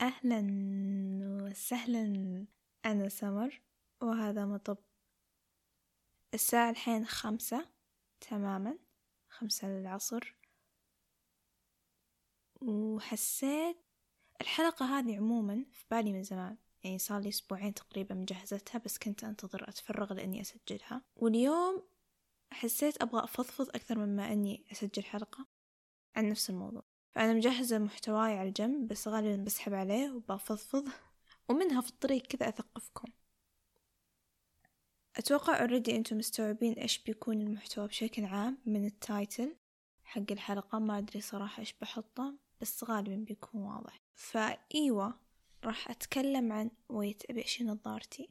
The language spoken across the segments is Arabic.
أهلا وسهلا أنا سمر وهذا مطب. الساعة الحين خمسة تماما خمسة للعصر. وحسيت الحلقة هذه عموما في بالي من زمان يعني صار لي أسبوعين تقريبا مجهزتها بس كنت أنتظر أتفرغ لأني أسجلها. واليوم حسيت أبغى أفضفض أكثر مما أني أسجل حلقة عن نفس الموضوع. فأنا مجهزة محتواي على الجنب بس غالبا بسحب عليه وبفضفض. ومنها في الطريق كذا أثقفكم. أتوقع already أنتم مستوعبين إيش بيكون المحتوى بشكل عام من ال title حق الحلقة. ما أدري صراحة إيش بحطه بس غالبا بيكون واضح. فأيوة راح أتكلم عن wait أبي أشيل نظارتي.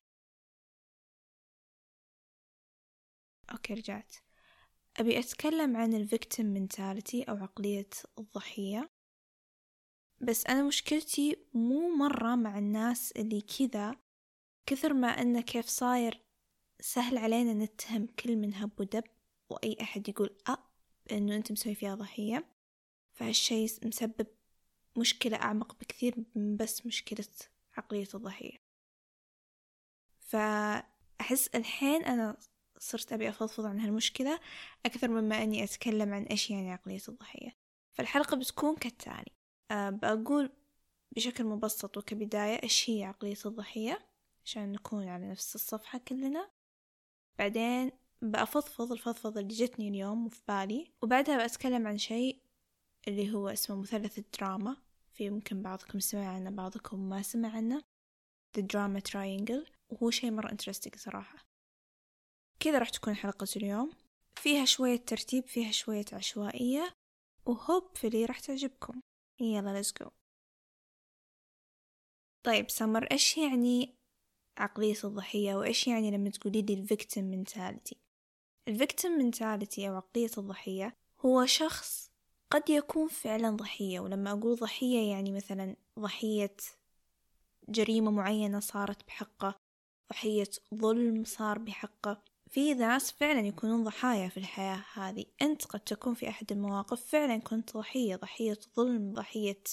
okay رجعت. أبي أتكلم عن ال victim mentality أو عقلية الضحية. بس أنا مشكلتي مو مرة مع الناس اللي كذا كثر ما أنه كيف صاير سهل علينا نتهم كل من هب ودب وأي أحد يقول أ إنه أنت مسوي فيها ضحية. فهالشي مسبب مشكلة أعمق بكثير من بس مشكلة عقلية الضحية. فأحس الحين أنا صرت أبي أفضفض عن هالمشكلة أكثر مما أني أتكلم عن إيش يعني عقلية الضحية. فالحلقة بتكون كالتالي. أه بقول بشكل مبسط وكبداية إيش هي عقلية الضحية عشان نكون على نفس الصفحة كلنا. بعدين بأفضفض الفضفض اللي جتني اليوم وفي بالي وبعدها بأتكلم عن شيء اللي هو اسمه مثلث الدراما. في ممكن بعضكم سمع عنه بعضكم ما سمع عنه. The Drama Triangle. وهو شيء مرة interesting صراحة. كذا راح تكون حلقة اليوم. فيها شوية ترتيب فيها شوية عشوائية و hopefully راح تعجبكم. يلا let's go. طيب سمر إيش يعني عقلية الضحية؟ وإيش يعني لما تقولي لي ال victim mentality ال victim mentality أو عقلية الضحية هو شخص قد يكون فعلا ضحية. ولما أقول ضحية يعني مثلا ضحية جريمة معينة صارت بحقه ضحية ظلم صار بحقه. في ناس فعلا يكونون ضحايا في الحياة هذه. أنت قد تكون في أحد المواقف فعلا كنت ضحية ضحية ظلم ضحية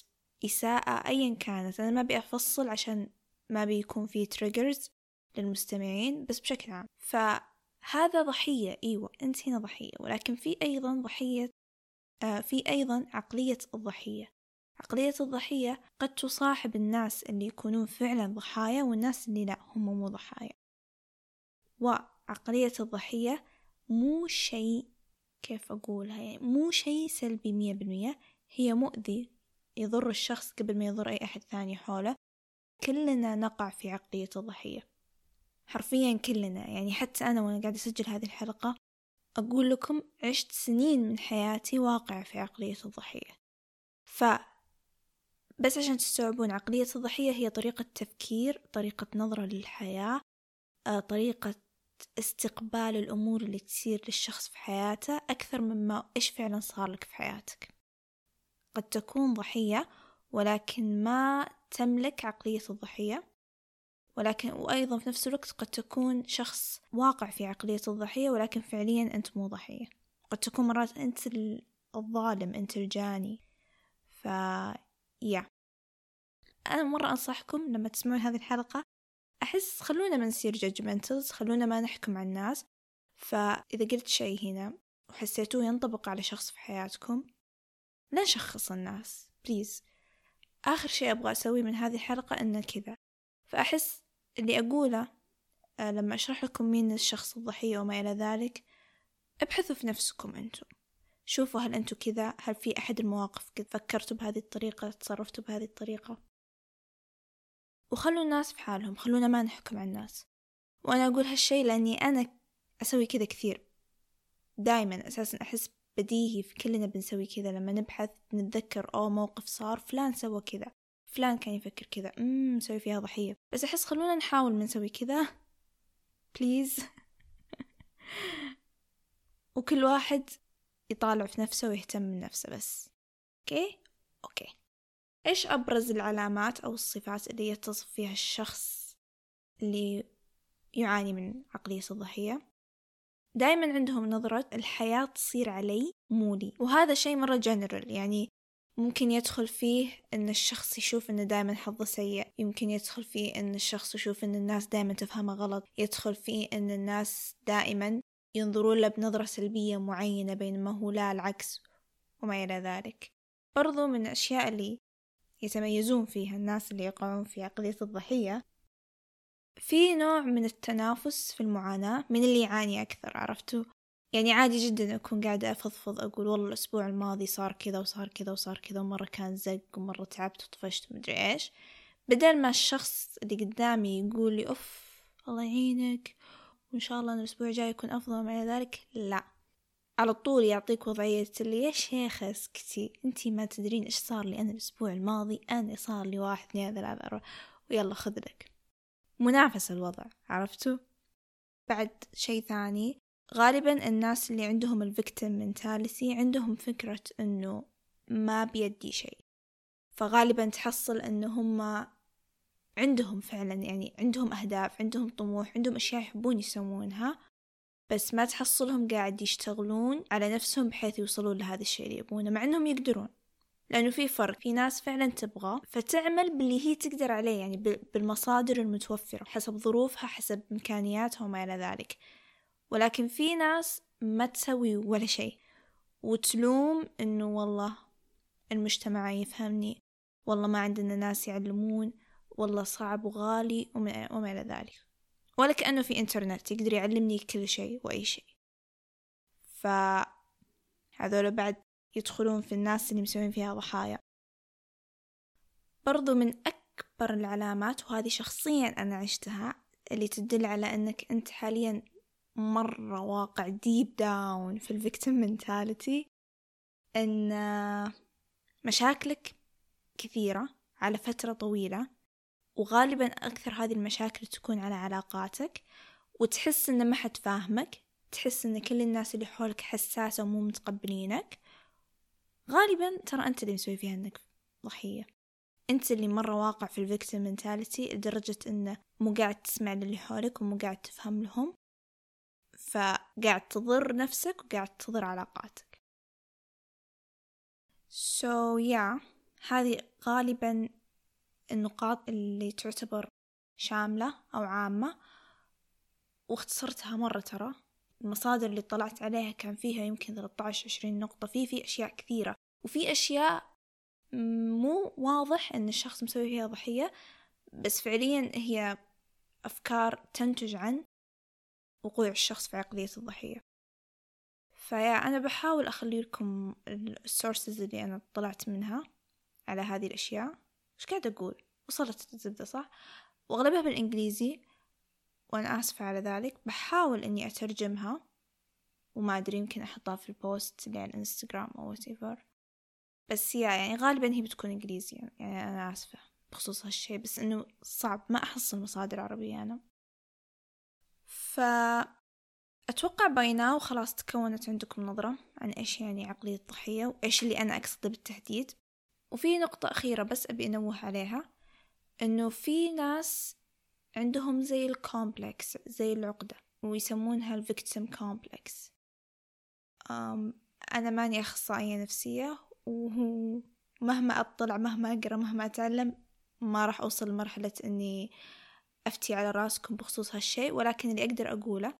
إساءة أيا كانت. أنا ما أبي أفصل عشان ما بيكون في تريجرز للمستمعين بس بشكل عام. فهذا ضحية أيوة أنت هنا ضحية. ولكن في أيضا ضحية آه في أيضا عقلية الضحية. عقلية الضحية قد تصاحب الناس اللي يكونون فعلا ضحايا والناس اللي لا هم مو ضحايا. وعقلية الضحية مو شيء كيف أقولها يعني مو شيء سلبي مية بالمية هي مؤذي يضر الشخص قبل ما يضر أي أحد ثاني حوله. كلنا نقع في عقلية الضحية حرفيا كلنا. يعني حتى أنا وأنا قاعدة أسجل هذه الحلقة أقول لكم عشت سنين من حياتي واقع في عقلية الضحية. ف بس عشان تستوعبون عقلية الضحية هي طريقة تفكير طريقة نظرة للحياة آه، طريقة استقبال الأمور اللي تصير للشخص في حياته أكثر مما إيش فعلا صار لك في حياتك. قد تكون ضحية ولكن ما تملك عقلية الضحية. ولكن وأيضا في نفس الوقت قد تكون شخص واقع في عقلية الضحية ولكن فعليا أنت مو ضحية. قد تكون مرات أنت الظالم أنت الجاني. ف yeah أنا مرة أنصحكم لما تسمعون هذه الحلقة أحس خلونا ما نصير judgmentals خلونا ما نحكم على الناس. فإذا قلت شيء هنا وحسيتوه ينطبق على شخص في حياتكم لا نشخص الناس please آخر شيء أبغى أسويه من هذه الحلقة إنه كذا. فأحس اللي أقوله آه، لما أشرح لكم مين الشخص الضحية وما إلى ذلك ابحثوا في نفسكم أنتم. شوفوا هل أنتم كذا هل في أحد المواقف فكرتوا بهذه الطريقة تصرفتوا بهذه الطريقة. وخلوا الناس في حالهم خلونا ما نحكم على الناس. وأنا أقول هالشي لأني أنا أسوي كذا كثير. دايما أساسا أحس بديهي في كلنا بنسوي كذا لما نبحث نتذكر أو موقف صار فلان سوى كذا فلان كان يفكر كذا أمم مسوي فيها ضحية. بس أحس خلونا نحاول ما نسوي كذا please وكل واحد يطالع في نفسه ويهتم من نفسه بس. okay? okay. إيش أبرز العلامات أو الصفات اللي يتصف فيها الشخص اللي يعاني من عقلية الضحية دايما عندهم نظرة الحياة تصير علي مو لي وهذا شيء مرة جنرال يعني ممكن يدخل فيه إن الشخص يشوف إنه دائما حظه سيء يمكن يدخل فيه إن الشخص يشوف إن الناس دائما تفهمه غلط يدخل فيه إن الناس دائما ينظرون له بنظرة سلبية معينة بينما هو لا العكس وما إلى ذلك. برضو من الأشياء اللي يتميزون فيها الناس اللي يقعون في عقلية الضحية. في نوع من التنافس في المعاناة من اللي يعاني أكثر عرفتوا؟ يعني عادي جدا أكون قاعدة أفضفض أقول والله الأسبوع الماضي صار كذا وصار كذا وصار كذا ومرة كان زق ومرة تعبت وطفشت ومدري إيش. بدل ما الشخص اللي قدامي يقول لي أوف الله يعينك وإن شاء الله الأسبوع الجاي يكون أفضل إلى ذلك لا. على طول يعطيك وضعية اللي يا شيخة اسكتي انتي ما تدرين إيش صار لي أنا الأسبوع الماضي أنا صار لي واحد اثنين ثلاثة أربعة ويلا خذ لك منافس الوضع عرفتوا؟ بعد شيء ثاني غالبا الناس اللي عندهم ال victim mentality عندهم فكرة إنه ما بيدي شيء فغالبا تحصل انه هم عندهم فعلا يعني عندهم أهداف عندهم طموح عندهم أشياء يحبون يسوونها. بس ما تحصلهم قاعد يشتغلون على نفسهم بحيث يوصلون لهذا الشيء اللي يبونه مع إنهم يقدرون. لأنه في فرق في ناس فعلا تبغى فتعمل باللي هي تقدر عليه يعني بالمصادر المتوفرة حسب ظروفها حسب إمكانياتها وما إلى ذلك. ولكن في ناس ما تسوي ولا شيء. وتلوم إنه والله المجتمع يفهمني والله ما عندنا ناس يعلمون والله صعب وغالي وما إلى ذلك. ولا كأنه في إنترنت يقدر يعلمني كل شيء وأي شيء. فهذول بعد يدخلون في الناس اللي مسوين فيها ضحايا. برضو من أكبر العلامات وهذه شخصيا أنا عشتها اللي تدل على أنك أنت حاليا مرة واقع deep down في ال victim mentality أن مشاكلك كثيرة على فترة طويلة. وغالبا أكثر هذه المشاكل تكون على علاقاتك وتحس إن ما حد فاهمك تحس إن كل الناس اللي حولك حساسة ومو متقبلينك. غالبا ترى أنت اللي مسوي فيها إنك ضحية. أنت اللي مرة واقع في ال victim mentality لدرجة إنه مو قاعد تسمع للي حولك ومو قاعد تفهم لهم. فقاعد تضر نفسك وقاعد تضر علاقاتك. So yeah هذه غالبا النقاط اللي تعتبر شاملة أو عامة واختصرتها مرة ترى. المصادر اللي طلعت عليها كان فيها يمكن 13 20 نقطة. في في أشياء كثيرة. وفي أشياء مو واضح أن الشخص مسوي فيها ضحية بس فعليا هي أفكار تنتج عن وقوع الشخص في عقلية الضحية. فيا أنا بحاول أخلي لكم السورسز اللي أنا طلعت منها على هذه الأشياء. إيش قاعد أقول؟ وصلت الزبدة صح؟ وأغلبها بالإنجليزي وأنا آسفة على ذلك. بحاول إني أترجمها وما أدري يمكن أحطها في ال post اللي على الإنستغرام أو whatever. بس yeah يعني غالبا هي بتكون إنجليزي يعني أنا آسفة بخصوص هالشي بس إنه صعب. ما أحصل مصادر عربية أنا. ف أتوقع by now خلاص تكونت عندكم نظرة عن إيش يعني عقلية الضحية وإيش اللي أنا أقصده بالتحديد. وفي نقطة أخيرة بس أبي أنوه عليها إنه في ناس عندهم زي ال complex زي العقدة ويسمونها ال victim complex أنا ماني أخصائية نفسية ومهما أطلع مهما أقرأ مهما أتعلم ما راح أوصل لمرحلة إني أفتي على راسكم بخصوص هالشيء. ولكن اللي أقدر أقوله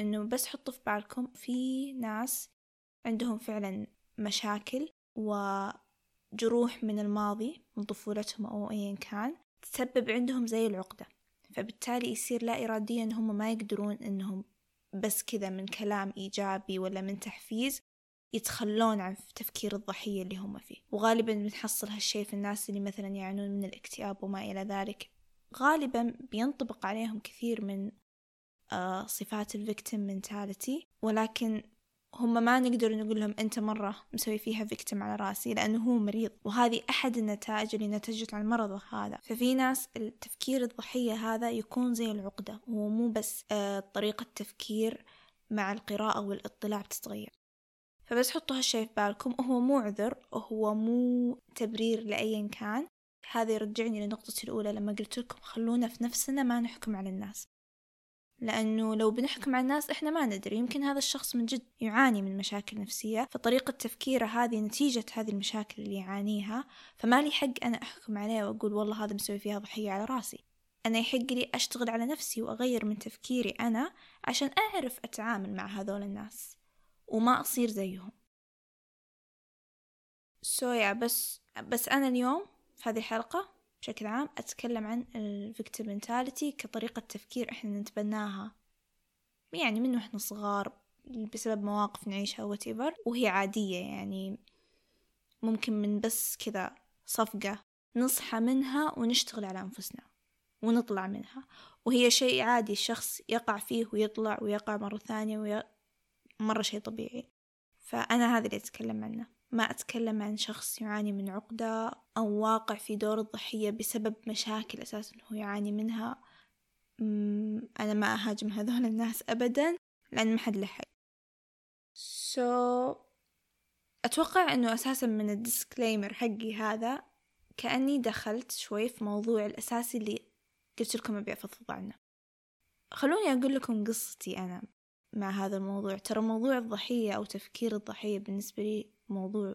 إنه بس حطوا في بالكم في ناس عندهم فعلا مشاكل وجروح من الماضي من طفولتهم أو أيا كان تسبب عندهم زي العقدة. فبالتالي يصير لا إراديا هم ما يقدرون إنهم بس كذا من كلام إيجابي ولا من تحفيز يتخلون عن تفكير الضحية اللي هم فيه. وغالبا بنحصل هالشي في الناس اللي مثلا يعانون من الاكتئاب وما إلى ذلك. غالبا بينطبق عليهم كثير من آه، صفات ال victim mentality ولكن هم ما نقدر نقول لهم أنت مرة مسوي فيها victim على رأسي لأنه هو مريض وهذه أحد النتائج اللي نتجت عن مرضه هذا. ففي ناس التفكير الضحية هذا يكون زي العقدة هو مو بس آه، طريقة تفكير مع القراءة والاطلاع بتتغير. فبس حطوا هالشي في بالكم هو مو عذر هو مو تبرير لأيا كان. هذا يرجعني لنقطتي الأولى لما قلت لكم خلونا في نفسنا ما نحكم على الناس. لأنه لو بنحكم على الناس إحنا ما ندري يمكن هذا الشخص من جد يعاني من مشاكل نفسية فطريقة تفكيره هذه نتيجة هذه المشاكل اللي يعانيها فما لي حق أنا أحكم عليه وأقول والله هذا مسوي فيها ضحية على رأسي. أنا يحق لي أشتغل على نفسي وأغير من تفكيري أنا عشان أعرف أتعامل مع هذول الناس وما أصير زيهم. So yeah بس بس أنا اليوم في هذه الحلقة بشكل عام أتكلم عن ال victim mentality كطريقة تفكير إحنا نتبناها. يعني من وإحنا صغار بسبب مواقف نعيشها whatever وهي عادية يعني. ممكن من بس كذا صفقة نصحى منها ونشتغل على أنفسنا ونطلع منها. وهي شيء عادي الشخص يقع فيه ويطلع ويقع مرة ثانية وي... مرة شيء طبيعي. فأنا هذا اللي أتكلم عنه. ما أتكلم عن شخص يعاني من عقدة أو واقع في دور الضحية بسبب مشاكل أساسا هو يعاني منها. أنا ما أهاجم هذول الناس أبدا لأن ما حد لحق so أتوقع أنه أساسا من الديسكليمر حقي هذا كأني دخلت شوي في موضوع الأساسي اللي قلت لكم أبي أفضفض عنه. خلوني أقول لكم قصتي أنا مع هذا الموضوع. ترى موضوع الضحية أو تفكير الضحية بالنسبة لي موضوع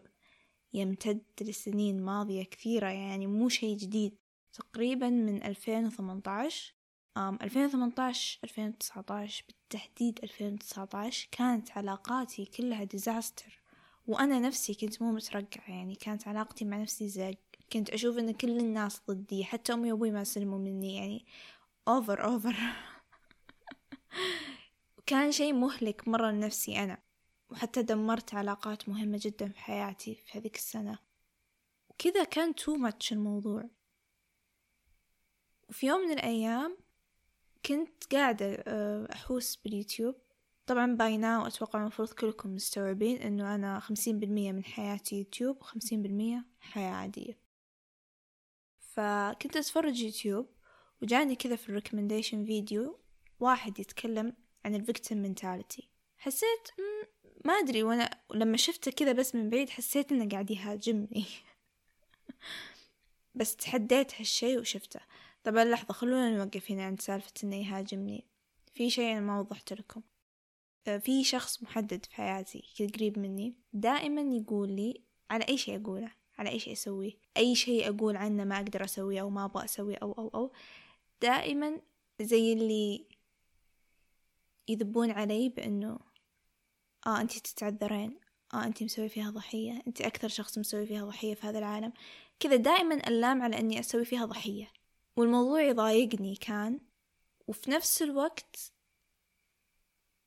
يمتد لسنين ماضية كثيرة يعني مو شيء جديد. تقريبا من 2018 أم 2018 2019 بالتحديد 2019 كانت علاقاتي كلها ديزاستر وأنا نفسي كنت مو مترقعة يعني كانت علاقتي مع نفسي زق كنت أشوف إن كل الناس ضدي حتى أمي وأبوي ما سلموا مني يعني أوفر أوفر كان شيء مهلك مرة لنفسي أنا. وحتى دمرت علاقات مهمة جدا في حياتي في هذيك السنة. وكذا كان too much الموضوع. وفي يوم من الأيام كنت قاعدة آه، أحوس باليوتيوب. طبعا by now أتوقع المفروض كلكم مستوعبين إنه أنا خمسين بالمية من حياتي يوتيوب وخمسين بالمية حياة عادية. فكنت أتفرج يوتيوب وجاني كذا في ال recommendation فيديو واحد يتكلم عن ال victim mentality حسيت ما أدري وأنا لما شفته كذا بس من بعيد حسيت إنه قاعد يهاجمني. بس تحديت هالشي وشفته. طبعا لحظة خلونا نوقف هنا عند سالفة إنه يهاجمني. في شيء أنا ما وضحت لكم. آه، في شخص محدد في حياتي قريب مني دائما يقول لي على أي شيء أقوله على أي شيء أسويه أي شيء أقول عنه ما أقدر أسويه أو ما أبغى أسويه أو أو أو دائما زي اللي يذبون علي بأنه آه أنتي تتعذرين. آه أنتي مسوي فيها ضحية. أنتي أكثر شخص مسوي فيها ضحية في هذا العالم. كذا دائما ألام على أني أسوي فيها ضحية. والموضوع يضايقني كان وفي نفس الوقت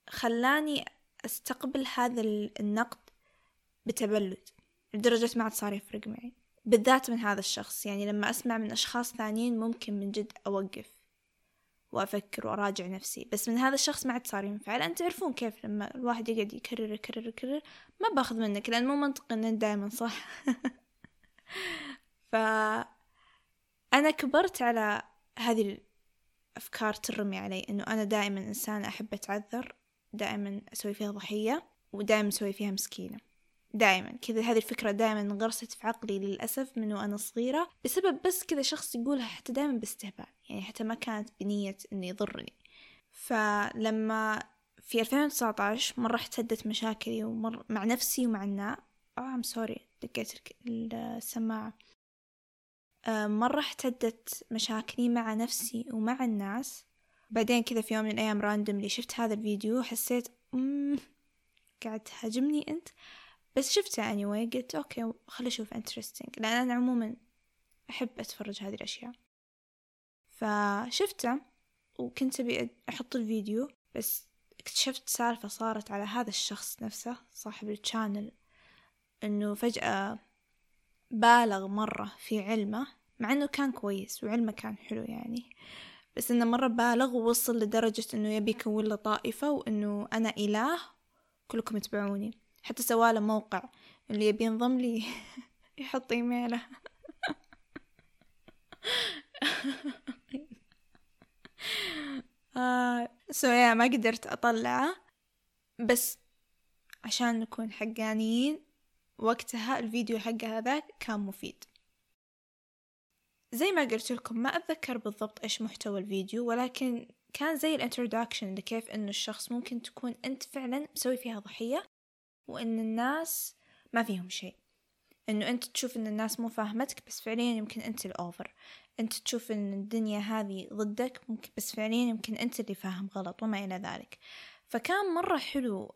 خلاني أستقبل هذا النقد بتبلد لدرجة ما عاد صار يفرق معي بالذات من هذا الشخص. يعني لما أسمع من أشخاص ثانيين ممكن من جد أوقف. وأفكر وأراجع نفسي. بس من هذا الشخص ما عاد صار ينفع. لأن تعرفون كيف لما الواحد يقعد يكرر يكرر يكرر ما بأخذ منك لأن مو منطقي إنه دائما صح. ف أنا كبرت على هذه الأفكار ترمي علي إنه أنا دائما إنسان أحب أتعذر دائما أسوي فيها ضحية ودائما أسوي فيها مسكينة. دائما كذا هذه الفكرة دائما انغرست في عقلي للأسف من وأنا صغيرة. بسبب بس كذا شخص يقولها حتى دائما باستهبال. يعني حتى ما كانت بنية إنه يضرني. فلما في 2019 مرة احتدت مشاكلي ومر مع نفسي ومع الناس. آه I'm sorry دقيت السماعة مرة احتدت مشاكلي مع نفسي ومع الناس. بعدين كذا في يوم من الأيام randomly شفت هذا الفيديو حسيت مم قاعد تهاجمني أنت؟ بس شفته anyway قلت okay خلي أشوف interesting. لأن أنا عموما أحب أتفرج هذه الأشياء. فشفته وكنت أبي أحط الفيديو بس اكتشفت سالفة صارت على هذا الشخص نفسه صاحب الشانل إنه فجأة بالغ مرة في علمه مع إنه كان كويس وعلمه كان حلو يعني. بس إنه مرة بالغ ووصل لدرجة إنه يبي يكون له طائفة وإنه أنا إله كلكم تبعوني. حتى سواله موقع اللي يبي ينضم لي. يحط إيميله. آه so yeah ما قدرت أطلعه. بس عشان نكون حقانيين وقتها الفيديو حق هذاك كان مفيد. زي ما قلت لكم ما أتذكر بالضبط إيش محتوى الفيديو ولكن كان زي ال introduction لكيف إنه الشخص ممكن تكون أنت فعلا مسوي فيها ضحية. وإن الناس ما فيهم شيء. إنه أنت تشوف إن الناس مو فاهمتك بس فعليا يمكن أنت الأوفر أنت تشوف إن الدنيا هذه ضدك ممكن بس فعليا يمكن أنت اللي فاهم غلط وما إلى ذلك. فكان مرة حلو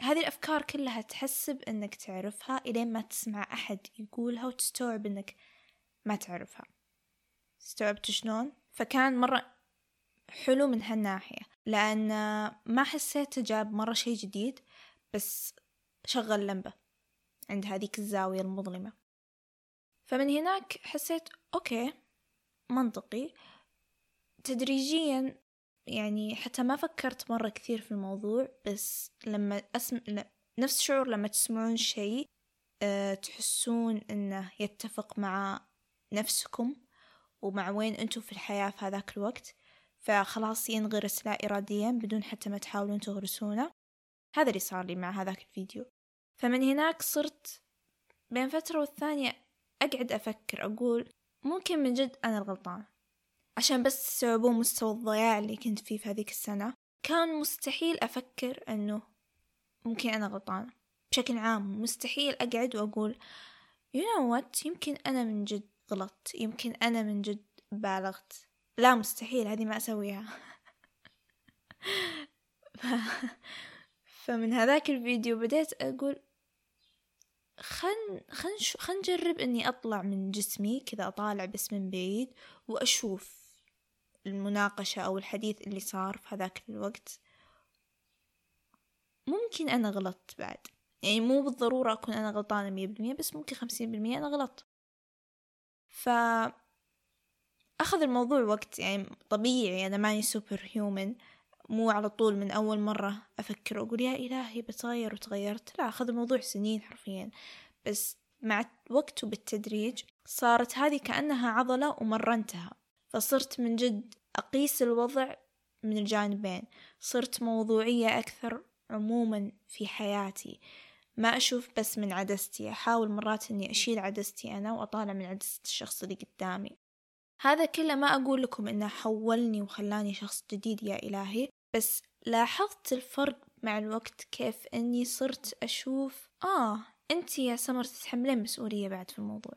هذه الأفكار كلها تحسب إنك تعرفها إلين ما تسمع أحد يقولها وتستوعب إنك ما تعرفها. استوعبت شلون؟ فكان مرة حلو من هالناحية. لأن ما حسيت جاب مرة شي جديد بس شغل لمبة عند هذيك الزاوية المظلمة. فمن هناك حسيت أوكي منطقي. تدريجيا يعني حتى ما فكرت مرة كثير في الموضوع بس لما أسمع نفس شعور لما تسمعون شيء أه تحسون إنه يتفق مع نفسكم ومع وين أنتم في الحياة في هذاك الوقت. فخلاص ينغرس لا إراديا بدون حتى ما تحاولون تغرسونه. هذا اللي صار لي مع هذاك الفيديو. فمن هناك صرت بين فترة والثانية أقعد أفكر أقول ممكن من جد أنا الغلطان. عشان بس تستوعبون مستوى الضياع اللي كنت فيه في هذيك السنة. كان مستحيل أفكر أنه ممكن أنا غلطانة بشكل عام مستحيل أقعد وأقول you know what يمكن أنا من جد غلطت يمكن أنا من جد بالغت. لا مستحيل هذه ما أسويها. فمن هذاك الفيديو بديت أقول خن خن خن نجرب إني أطلع من جسمي كذا أطالع بس من بعيد وأشوف المناقشة أو الحديث اللي صار في هذاك الوقت. ممكن أنا غلطت بعد. يعني مو بالضرورة أكون أنا غلطانة مية بالمية بس ممكن خمسين بالمية أنا غلطت ف أخذ الموضوع وقت يعني طبيعي أنا ماني سوبر هيومن مو على طول من أول مرة أفكر وأقول يا إلهي بتغير وتغيرت لا أخذ الموضوع سنين حرفيا. بس مع الوقت وبالتدريج صارت هذه كأنها عضلة ومرنتها فصرت من جد أقيس الوضع من الجانبين صرت موضوعية أكثر عموما في حياتي. ما أشوف بس من عدستي أحاول مرات أني أشيل عدستي أنا وأطالع من عدسة الشخص اللي قدامي. هذا كله ما أقول لكم إنه حولني وخلاني شخص جديد يا إلهي. بس لاحظت الفرق مع الوقت كيف أني صرت أشوف آه أنت يا سمر تتحملين مسؤولية بعد في الموضوع.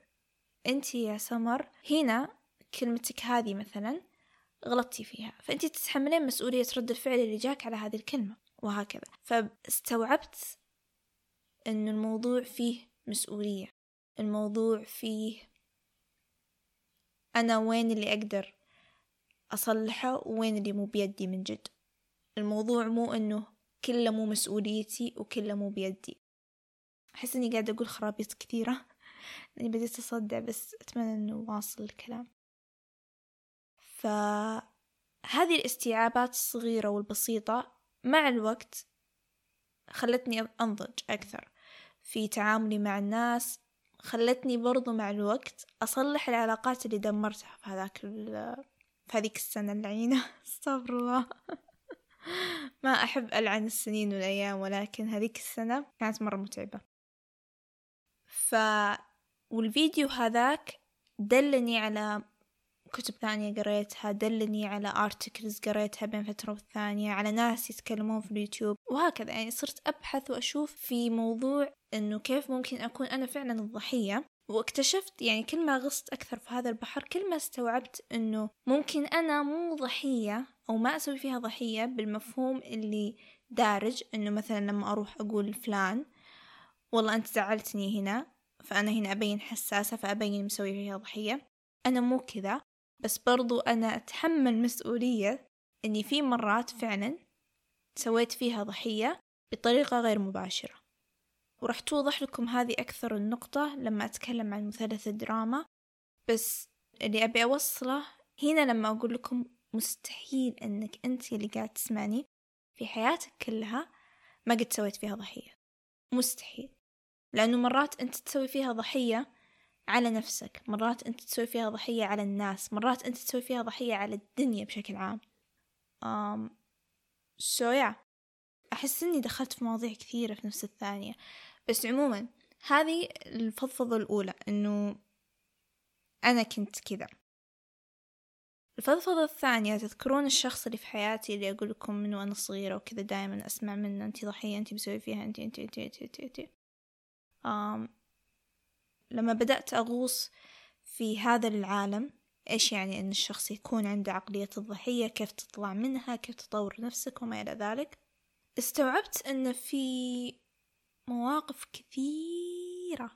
أنت يا سمر هنا كلمتك هذه مثلا غلطتي فيها فأنت تتحملين مسؤولية رد الفعل اللي جاك على هذه الكلمة وهكذا. فاستوعبت أن الموضوع فيه مسؤولية الموضوع فيه أنا وين اللي أقدر أصلحه وين اللي مو بيدي من جد. الموضوع مو أنه كله مو مسؤوليتي وكله مو بيدي. أحس إني قاعدة أقول خرابيط كثيرة. لأني بديت أصدع بس أتمنى إنه واصل الكلام. فهذه الاستيعابات الصغيرة والبسيطة مع الوقت خلتني أنضج أكثر في تعاملي مع الناس خلتني برضو مع الوقت أصلح العلاقات اللي دمرتها في هذاك في هذيك السنة اللعينة استغفر الله. ما أحب ألعن السنين والأيام ولكن هذيك السنة كانت مرة متعبة. ف والفيديو هذاك دلني على كتب ثانية قريتها دلني على ارتكلز قريتها بين فترة والثانية على ناس يتكلمون في اليوتيوب وهكذا. يعني صرت أبحث وأشوف في موضوع إنه كيف ممكن أكون أنا فعلا الضحية. واكتشفت يعني كل ما غصت أكثر في هذا البحر كل ما استوعبت إنه ممكن أنا مو ضحية أو ما أسوي فيها ضحية بالمفهوم اللي دارج إنه مثلا لما أروح أقول فلان والله أنت زعلتني هنا فأنا هنا أبين حساسة فأبين مسوي فيها ضحية. أنا مو كذا بس برضو أنا أتحمل مسؤولية إني في مرات فعلا سويت فيها ضحية بطريقة غير مباشرة. وراح توضح لكم هذه أكثر النقطة لما أتكلم عن مثلث الدراما بس اللي أبي أوصله هنا لما أقول لكم مستحيل أنك أنت اللي قاعد تسمعني في حياتك كلها ما قد سويت فيها ضحية. مستحيل. لأنه مرات أنت تسوي فيها ضحية على نفسك مرات أنت تسوي فيها ضحية على الناس مرات أنت تسوي فيها ضحية على الدنيا بشكل عام. um, so yeah. أحس إني دخلت في مواضيع كثيرة في نفس الثانية. بس عموما هذه الفضفضة الأولى إنه أنا كنت كذا. الفضفضة الثانية تذكرون الشخص اللي في حياتي اللي أقول لكم من وأنا صغيرة وكذا دائما أسمع منه أنت ضحية أنت مسوي فيها أنت أنت أنت أنت أنت, أنت. آم لما بدأت أغوص في هذا العالم إيش يعني أن الشخص يكون عنده عقلية الضحية كيف تطلع منها كيف تطور نفسك وما إلى ذلك. استوعبت أن في مواقف كثيرة.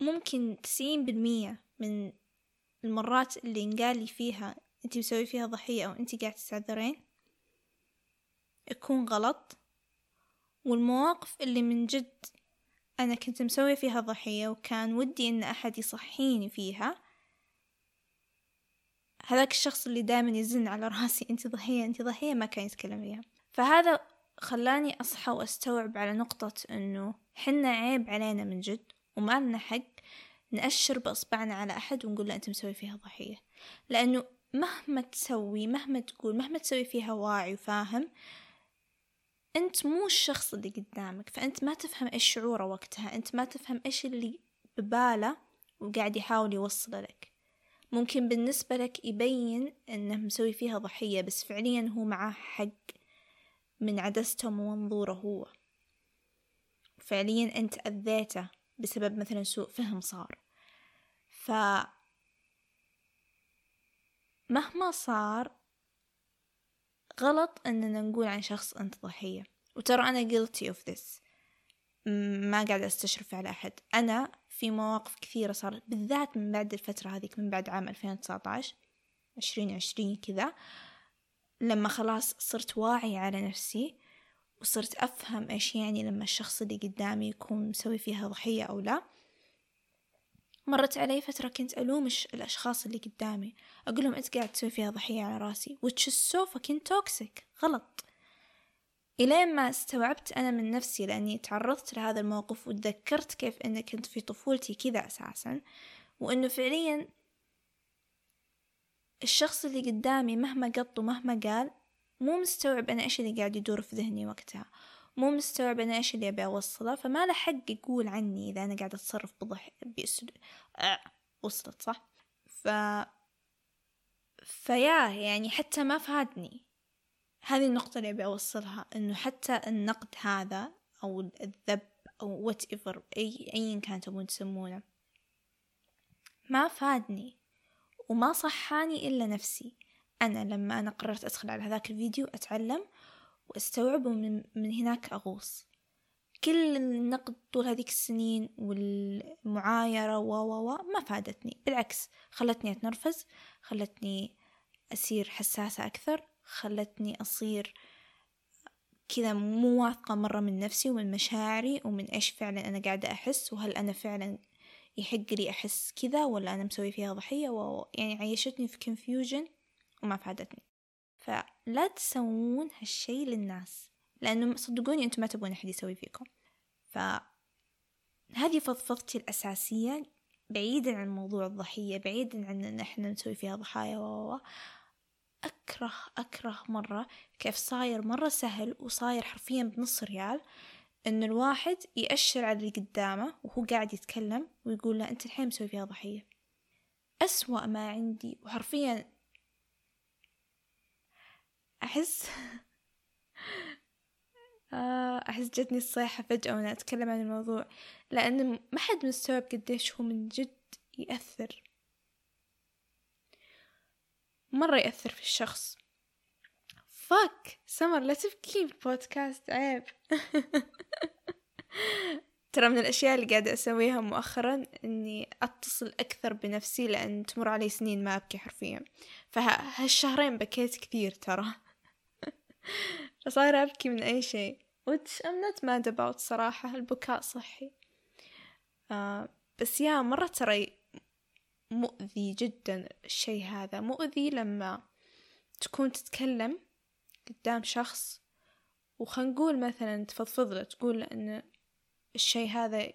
ممكن تسعين بالمية من المرات اللي انقال لي فيها انتي مسوي فيها ضحية أو انتي قاعد تستعذرين يكون غلط. والمواقف اللي من جد أنا كنت مسوي فيها ضحية وكان ودي إن أحد يصحيني فيها هذاك الشخص اللي دائما يزن على راسي أنت ضحية أنت ضحية ما كان يتكلم فيها. فهذا خلاني أصحى وأستوعب على نقطة إنه حنا عيب علينا من جد وما لنا حق نأشر بإصبعنا على أحد ونقول له أنت مسوي فيها ضحية. لأنه مهما تسوي مهما تقول مهما تسوي فيها واعي وفاهم أنت مو الشخص اللي قدامك. فأنت ما تفهم إيش شعوره وقتها. أنت ما تفهم إيش اللي بباله وقاعد يحاول يوصله لك. ممكن بالنسبة لك يبين إنه مسوي فيها ضحية بس فعليا هو معاه حق من عدسته ومنظوره هو. فعليا أنت أذيته بسبب مثلا سوء فهم صار. ف مهما صار غلط أننا نقول عن شخص أنت ضحية. وترى أنا guilty of this. ما قاعدة أستشرف على أحد. أنا في مواقف كثيرة صارت بالذات من بعد الفترة هذيك من بعد عام 2019 عشرين عشرين كذا لما خلاص صرت واعية على نفسي وصرت أفهم إيش يعني لما الشخص اللي قدامي يكون مسوي فيها ضحية أو لا مرت علي فترة كنت ألوم الأشخاص اللي قدامي أقول لهم أنت قاعد تسوي فيها ضحية على راسي which is so fucking toxic غلط. إلين ما استوعبت أنا من نفسي لأني تعرضت لهذا الموقف وتذكرت كيف أني كنت في طفولتي كذا أساسا وأنه فعليا الشخص اللي قدامي مهما قط ومهما قال مو مستوعب أنا إيش اللي قاعد يدور في ذهني وقتها. مو مستوعب أنا إيش اللي أبي أوصله فما له حق يقول عني إذا أنا قاعدة أتصرف بضح بأسلوب آه. وصلت صح؟ ف ف yeah يعني حتى ما فادني. هذه النقطة اللي أبي أوصلها إنه حتى النقد هذا أو الذب أو whatever أي أيا كان تبون تسمونه ما فادني. وما صحاني إلا نفسي. أنا لما أنا قررت أدخل على هذاك الفيديو أتعلم وأستوعب ومن من هناك أغوص. كل النقد طول هذيك السنين والمعايرة و و و ما فادتني. بالعكس خلتني أتنرفز خلتني أصير حساسة أكثر خلتني أصير كذا مو واثقة مرة من نفسي ومن مشاعري ومن إيش فعلا أنا قاعدة أحس وهل أنا فعلا يحق لي أحس كذا ولا أنا مسوي فيها ضحية و... يعني عيشتني في confusion وما فادتني. فلا تسوون هالشي للناس لأنه صدقوني أنتم ما تبون أحد يسوي فيكم. فهذه فضفضتي الأساسية بعيدا عن موضوع الضحية بعيدا عن أن إحنا نسوي فيها ضحايا و أكره أكره مرة كيف صاير مرة سهل وصاير حرفيا بنص ريال. إن الواحد يأشر على اللي قدامه وهو قاعد يتكلم ويقول له أنت الحين مسوي فيها ضحية. أسوأ ما عندي وحرفيا أحس آه، أحس جتني الصيحة فجأة وأنا أتكلم عن الموضوع. لأن ما حد مستوعب قديش هو من جد يأثر. مرة يأثر في الشخص. فاك سمر لا تبكي بالبودكاست عيب ترى من الأشياء اللي قاعدة أسويها مؤخرا إني أتصل أكثر بنفسي لأن تمر علي سنين ما أبكي حرفيا. فهالشهرين بكيت كثير ترى. فصايرة أبكي من أي شيء. Which I'm not mad about صراحة البكاء صحي. آه بس يا مرة ترى مؤذي جدا الشي هذا. مؤذي لما تكون تتكلم قدام شخص وخلينا نقول مثلا تفضفض له تقول أن الشي هذا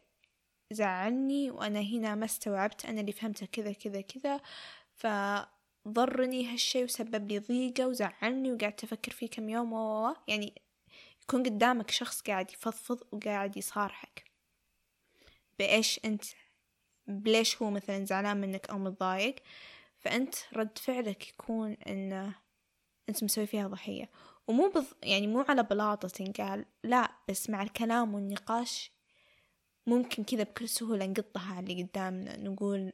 زعلني وأنا هنا ما استوعبت أنا اللي فهمته كذا كذا كذا فضرني هالشي وسبب لي ضيقة وزعلني وقعدت أفكر فيه كم يوم و يعني يكون قدامك شخص قاعد يفضفض وقاعد يصارحك. بإيش أنت بليش هو مثلا زعلان منك أو متضايق؟ فأنت رد فعلك يكون إنه أنت مسوي فيها ضحية. ومو بض... يعني مو على بلاطة تنقال لا بس مع الكلام والنقاش ممكن كذا بكل سهولة نقطها على اللي قدامنا نقول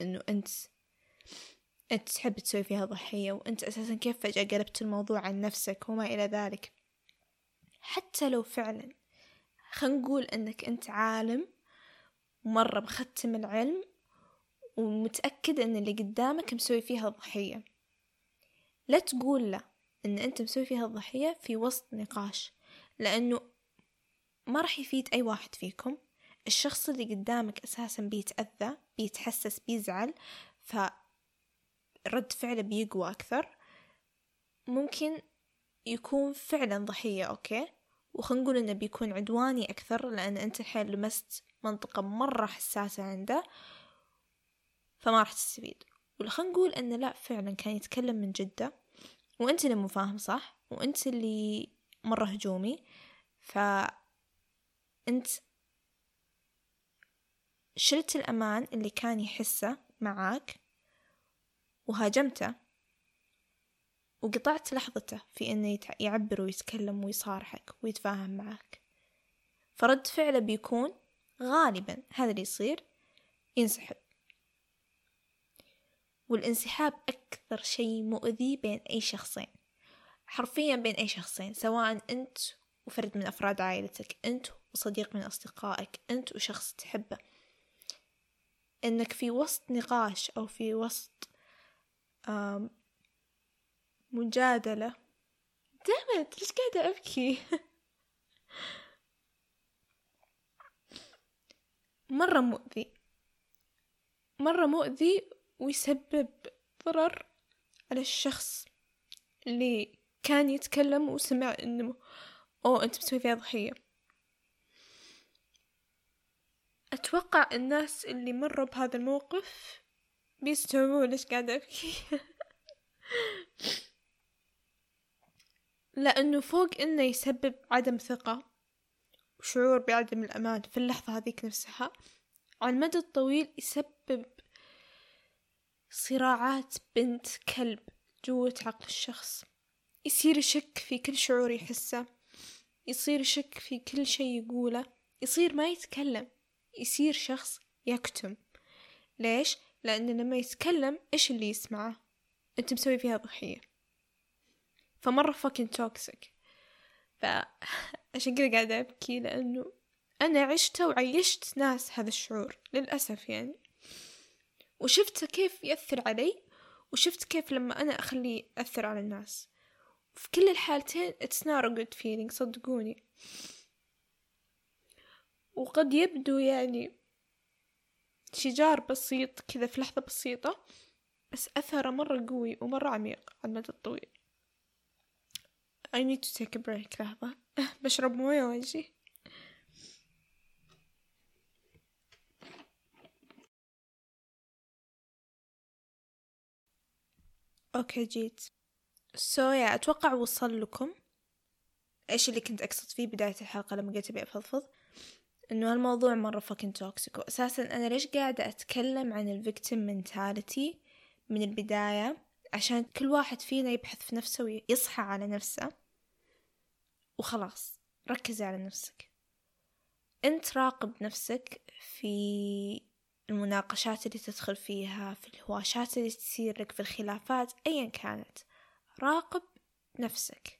إنه أنت أنت تحب تسوي فيها ضحية وأنت أساسا كيف فجأة قلبت الموضوع عن نفسك وما إلى ذلك. حتى لو فعلا خلينا نقول أنك أنت عالم مرة مختم العلم ومتأكد أن اللي قدامك مسوي فيها ضحية. لا تقول له أن أنت مسوي فيها الضحية في وسط نقاش لأنه ما راح يفيد أي واحد فيكم. الشخص اللي قدامك أساسا بيتأذى بيتحسس بيزعل فرد فعله بيقوى أكثر. ممكن يكون فعلا ضحية أوكي؟ وخلينا نقول إنه بيكون عدواني أكثر لأن أنت الحين لمست منطقة مرة حساسة عنده فما راح تستفيد. خلينا نقول إنه لا فعلا كان يتكلم من جدة. وأنت اللي مو فاهم صح؟ وأنت اللي مرة هجومي. فأنت شلت الأمان اللي كان يحسه معاك وهاجمته وقطعت لحظته في إنه يعبر ويتكلم ويصارحك ويتفاهم معك فرد فعله بيكون غالبا هذا اللي يصير ينسحب. والانسحاب أكثر شيء مؤذي بين أي شخصين. حرفيا بين أي شخصين سواء أنت وفرد من أفراد عائلتك أنت وصديق من أصدقائك أنت وشخص تحبه. إنك في وسط نقاش أو في وسط مجادلة. دامت ليش قاعدة أبكي؟ مرة مؤذي. مرة مؤذي ويسبب ضرر على الشخص اللي كان يتكلم وسمع إنه أوه أنت بتسوي فيها ضحية. أتوقع الناس اللي مروا بهذا الموقف بيستوعبون ليش قاعدة أبكي. لأنه فوق إنه يسبب عدم ثقة وشعور بعدم الأمان في اللحظة هذيك نفسها. على المدى الطويل يسبب صراعات بنت كلب جوة عقل الشخص. يصير يشك في كل شعور يحسه. يصير يشك في كل شيء يقوله. يصير ما يتكلم. يصير شخص يكتم. ليش؟ لأنه لما يتكلم إيش اللي يسمعه؟ أنت مسوي فيها ضحية. فمرة فاكين توكسيك فعشان كذا قاعدة أبكي لأنه أنا عشته وعيشت ناس هذا الشعور للأسف يعني. وشفت كيف يأثر علي وشفت كيف لما أنا أخليه يأثر على الناس. في كل الحالتين it's not a good feeling صدقوني. وقد يبدو يعني شجار بسيط كذا في لحظة بسيطة بس أثره مرة قوي ومرة عميق على المدى الطويل. I need to take a break لحظة. بشرب موية وأجي. Okay جيت. So yeah, أتوقع وصل لكم. إيش اللي كنت أقصد فيه بداية الحلقة لما قلت أبي أفضفض؟ إنه هالموضوع مرة fucking toxic وأساسا أنا ليش قاعدة أتكلم عن ال victim mentality من البداية؟ عشان كل واحد فينا يبحث في نفسه ويصحى على نفسه. وخلاص ركزي على نفسك. أنت راقب نفسك في المناقشات اللي تدخل فيها في الهواشات اللي تصير لك في الخلافات أيا كانت. راقب نفسك.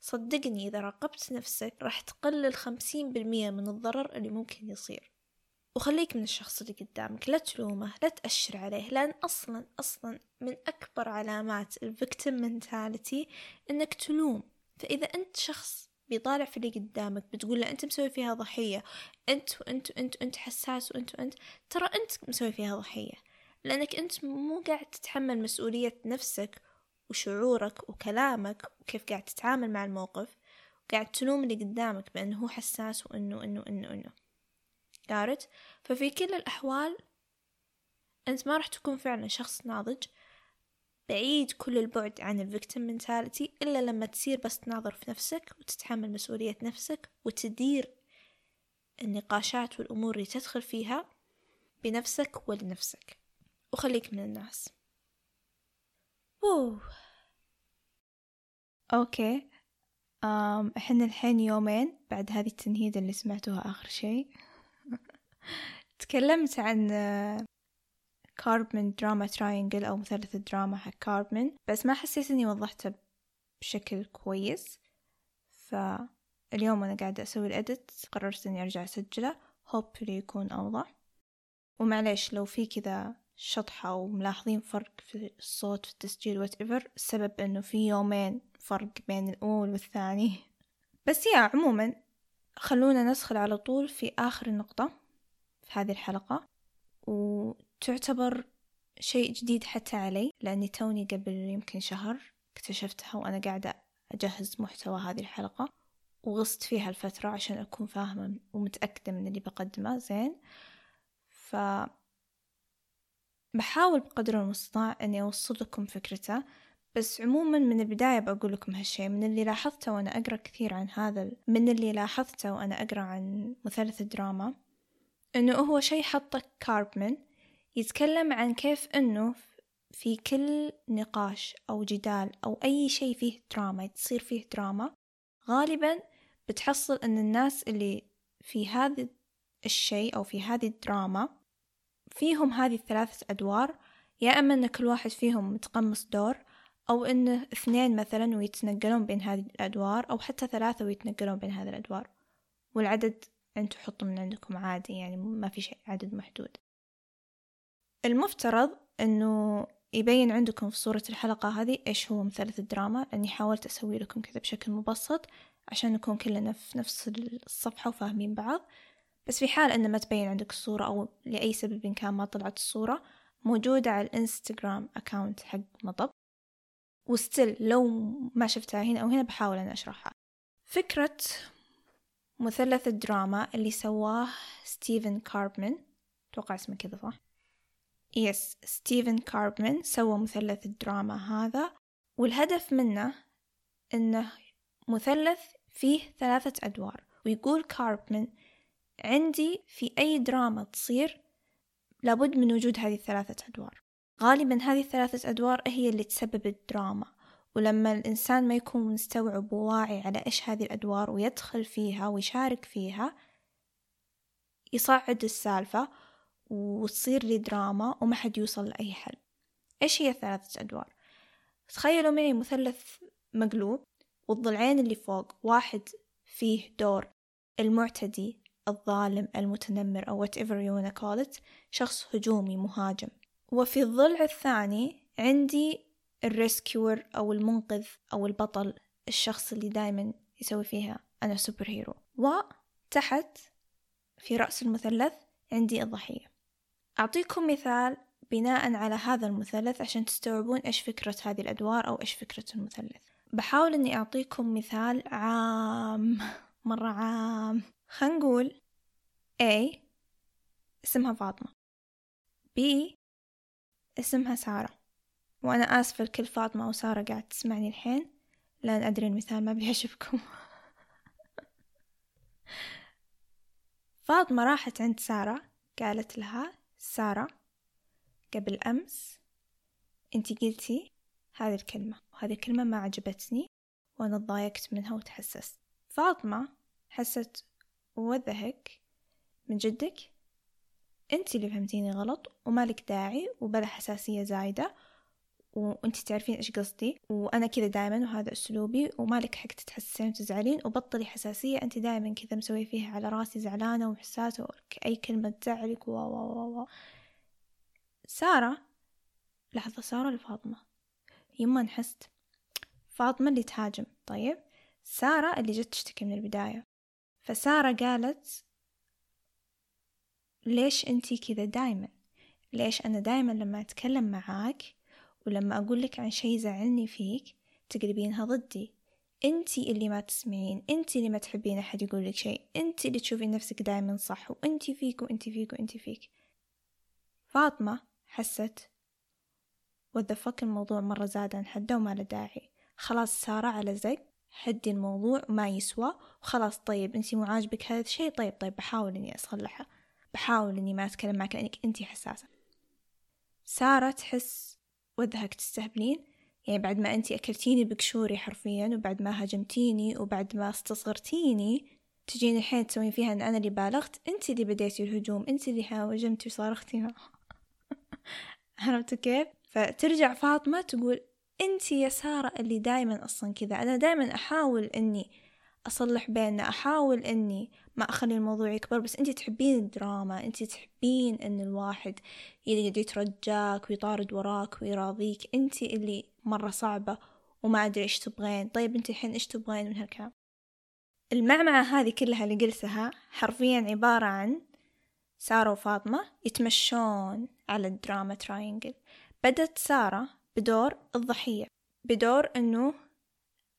صدقني إذا راقبت نفسك راح تقلل خمسين بالمية من الضرر اللي ممكن يصير. وخليك من الشخص اللي قدامك. لا تلومه لا تأشر عليه لأن أصلا أصلا من أكبر علامات ال victim mentality إنك تلوم. فإذا أنت شخص بيطالع في اللي قدامك بتقول له أنت مسوي فيها ضحية. أنت وأنت وأنت وأنت حساس وأنت وأنت. ترى أنت مسوي فيها ضحية. لأنك أنت مو قاعد تتحمل مسؤولية نفسك وشعورك وكلامك وكيف قاعد تتعامل مع الموقف وقاعد تلوم اللي قدامك بأنه هو حساس وأنه أنه أنه أنه قارت ففي كل الأحوال أنت ما راح تكون فعلا شخص ناضج. بعيد كل البعد عن ال victim mentality إلا لما تصير بس تناظر في نفسك وتتحمل مسؤولية نفسك وتدير النقاشات والأمور اللي تدخل فيها بنفسك ولنفسك. وخليك من الناس. أوه. Okay. أم إحنا الحين يومين بعد هذه التنهيدة اللي سمعتوها آخر شيء. تكلمت عن كاربمان drama triangle أو مثلث الدراما حق كاربمان بس ما حسيت إني وضحته بشكل كويس. فاليوم أنا قاعدة أسوي الإدت قررت إني أرجع أسجله. Hopefully يكون أوضح. ومعليش لو في كذا شطحة وملاحظين فرق في الصوت في التسجيل whatever السبب إنه في يومين فرق بين الأول والثاني. بس يا عموما خلونا ندخل على طول في آخر النقطة في هذه الحلقة. وتعتبر شيء جديد حتى علي لأني توني قبل يمكن شهر اكتشفتها وأنا قاعدة أجهز محتوى هذه الحلقة وغصت فيها الفترة عشان أكون فاهمة ومتأكدة من اللي بقدمه زين. ف بحاول بقدر المستطاع أني أوصل لكم فكرته بس عموما من البداية بقول لكم هالشي من اللي لاحظته وأنا أقرأ كثير عن هذا من اللي لاحظته وأنا أقرأ عن مثلث الدراما إنه هو شي حطه كاربمان يتكلم عن كيف إنه في كل نقاش أو جدال أو أي شي فيه دراما تصير فيه دراما غالبا بتحصل أن الناس اللي في هذا الشي أو في هذه الدراما فيهم هذه الثلاثة أدوار يا أما أن كل واحد فيهم متقمص دور أو أنه اثنين مثلا ويتنقلون بين هذه الأدوار أو حتى ثلاثة ويتنقلون بين هذه الأدوار والعدد أنتوا حطوا من عندكم عادي يعني ما في شيء عدد محدود. المفترض أنه يبين عندكم في صورة الحلقة هذه إيش هو مثلث الدراما لأني حاولت أسوي لكم كذا بشكل مبسط عشان نكون كلنا في نفس الصفحة وفاهمين بعض. بس في حال أن ما تبين عندك الصورة أو لأي سبب كان ما طلعت الصورة موجودة على الإنستغرام أكاونت حق مطب. وستيل لو ما شفتها هنا أو هنا بحاول أنا أشرحها. فكرة مثلث الدراما اللي سواه ستيفن كاربمان أتوقع اسمه كذا صح؟ Yes ستيفن كاربمان سوى مثلث الدراما هذا والهدف منه إنه مثلث فيه ثلاثة أدوار ويقول كاربمان عندي في أي دراما تصير لابد من وجود هذه الثلاثة أدوار. غالبا هذه الثلاثة أدوار هي اللي تسبب الدراما ولما الإنسان ما يكون مستوعب وواعي على إيش هذه الأدوار ويدخل فيها ويشارك فيها يصعد السالفة وتصير لي دراما وما حد يوصل لأي حل. إيش هي الثلاثة أدوار؟ تخيلوا معي مثلث مقلوب والضلعين اللي فوق واحد فيه دور المعتدي الظالم المتنمر أو whatever you wanna call it شخص هجومي مهاجم. وفي الضلع الثاني عندي ال rescuer أو المنقذ أو البطل الشخص اللي دايما يسوي فيها أنا super hero وتحت في رأس المثلث عندي الضحية. أعطيكم مثال بناء على هذا المثلث عشان تستوعبون إيش فكرة هذه الأدوار أو إيش فكرة المثلث. بحاول إني أعطيكم مثال عام مرة عام. خلينا نقول A اسمها فاطمة. B اسمها سارة. وأنا آسفة لكل فاطمة وسارة قاعد تسمعني الحين لأن أدري المثال ما بيعجبكم. فاطمة راحت عند سارة قالت لها سارة قبل أمس أنتي قلتي هذه الكلمة وهذه الكلمة ما عجبتني وأنا تضايقت منها وتحسست. فاطمة حست وذهك من جدك انت اللي فهمتيني غلط ومالك داعي وبلا حساسية زايدة وانت تعرفين إيش قصدي. وأنا كذا دائما وهذا أسلوبي ومالك حق تتحسسين وتزعلين. وبطلي حساسية انت دائما كذا مسوية فيها على راسي زعلانة وحساسة أي كلمة تزعلك. و و و سارة لحظة سارة لفاطمة يما نحست فاطمة اللي تهاجم. طيب. سارة اللي جت تشتكي من البداية. فسارة قالت ليش انتي كذا دايما؟ ليش أنا دايما لما أتكلم معاك ولما أقول لك عن شي يزعلني فيك تقلبينها ضدي. أنتي اللي ما تسمعين أنتي اللي ما تحبين أحد يقول لك شيء أنتي اللي تشوفين نفسك دايما صح وأنتي فيك وأنتي فيك وأنتي فيك. فاطمة حست وذا فك الموضوع مرة زاد عن حده وما له داعي. خلاص سارة على زق حدي الموضوع ما يسوى وخلاص طيب أنتي مو عاجبك هذا الشيء طيب طيب بحاول إني أصلحه. بحاول إني ما أتكلم معك لأنك أنتي حساسة. سارة تحس وذهك تستهبلين يعني بعد ما أنتي أكلتيني بقشوري حرفيا وبعد ما هاجمتيني وبعد ما استصغرتيني تجيني الحين تسوين فيها أن أنا اللي بالغت. أنتي اللي بديتي الهجوم أنتي اللي هاجمتي وصارختي عرفت كيف؟ فترجع فاطمة تقول أنتي يا سارة اللي دايما أصلا كذا. أنا دايما أحاول أني أصلح بيننا أحاول أني ما أخلي الموضوع يكبر بس أنتي تحبين الدراما أنتي تحبين أن الواحد يقعد يترجاك ويطارد وراك ويراضيك أنتي اللي مرة صعبة وما أدري إيش تبغين. طيب أنتي الحين إيش تبغين من هالكلام؟ المعمعة هذه كلها اللي قلتها حرفيا عبارة عن سارة وفاطمة يتمشون على الدراما تراينجل بدت سارة بدور الضحية بدور أنه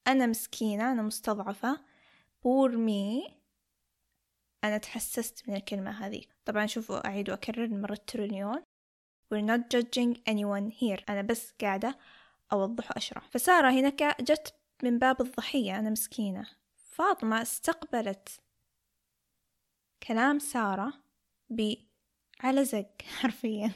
أنا مسكينة أنا مستضعفة poor me أنا تحسست من الكلمة هذه. طبعا شوفوا أعيد وأكرر المرة التريليون We're not judging anyone here. أنا بس قاعدة أوضح وأشرح. فسارة هنا جت من باب الضحية. أنا مسكينة. فاطمة استقبلت كلام سارة ب على زق حرفيا.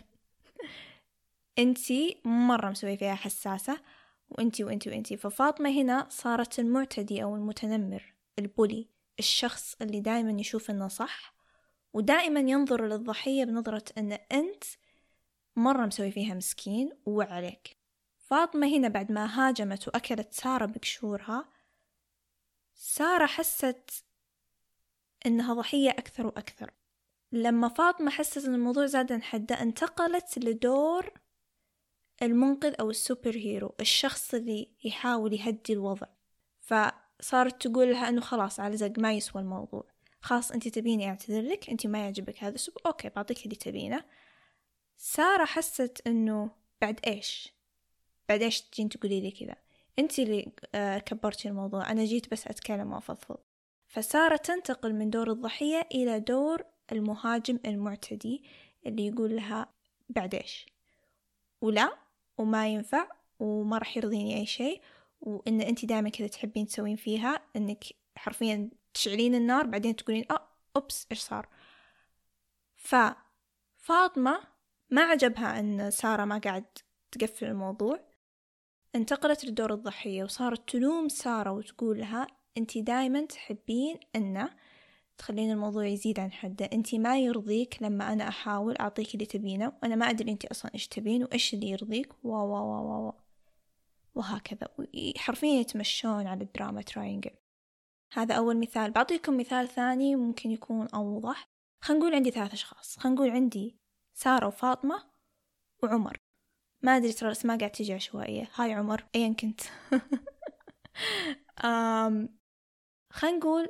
انتي مرة مسوية فيها حساسة. وانتي وانتي وانتي ففاطمة هنا صارت المعتدي أو المتنمر. البولي الشخص اللي دائما يشوف إنه صح ودائما ينظر للضحية بنظرة إن أنت مرة مسوي فيها مسكين وعليك. فاطمة هنا بعد ما هاجمت وأكلت سارة بقشورها سارة حست إنها ضحية أكثر وأكثر. لما فاطمة حست إن الموضوع زاد عن حده انتقلت لدور المنقذ أو ال super hero الشخص اللي يحاول يهدي الوضع. فصارت تقول لها إنه خلاص على زق ما يسوى الموضوع. خلاص أنت تبيني أعتذر لك أنت ما يعجبك هذا الأسلوب okay بعطيك اللي تبينه. سارة حست إنه بعد إيش؟ بعد إيش تجين تقولي لي كذا؟ أنت اللي آه، كبرتي الموضوع أنا جيت بس أتكلم وأفضفض. فسارة تنتقل من دور الضحية إلى دور المهاجم المعتدي اللي يقول لها بعد إيش؟ ولا وما ينفع وما راح يرضيني أي شيء وإن أنت دائما كذا تحبين تسوين فيها إنك حرفيا تشعلين النار بعدين تقولين أه أوبس إيش صار؟ ففاطمة ما عجبها أن سارة ما قاعد تقفل الموضوع. انتقلت لدور الضحية وصارت تلوم سارة وتقول لها أنتي دايما تحبين أن تخلين الموضوع يزيد عن حده. أنتي ما يرضيك لما أنا أحاول أعطيك اللي تبينه وأنا ما أدري أنتي أصلا إيش تبين وإيش اللي يرضيك. وا وا وا, وا. وهكذا. حرفيا يتمشون على الدراما تراينجل هذا أول مثال. بعطيكم مثال ثاني ممكن يكون أوضح. خلينا نقول عندي ثلاث أشخاص. خلينا نقول عندي سارة وفاطمة وعمر. ما أدري ترى الأسماء قاعد تجي عشوائية. هاي عمر. أيا كنت. خلينا نقول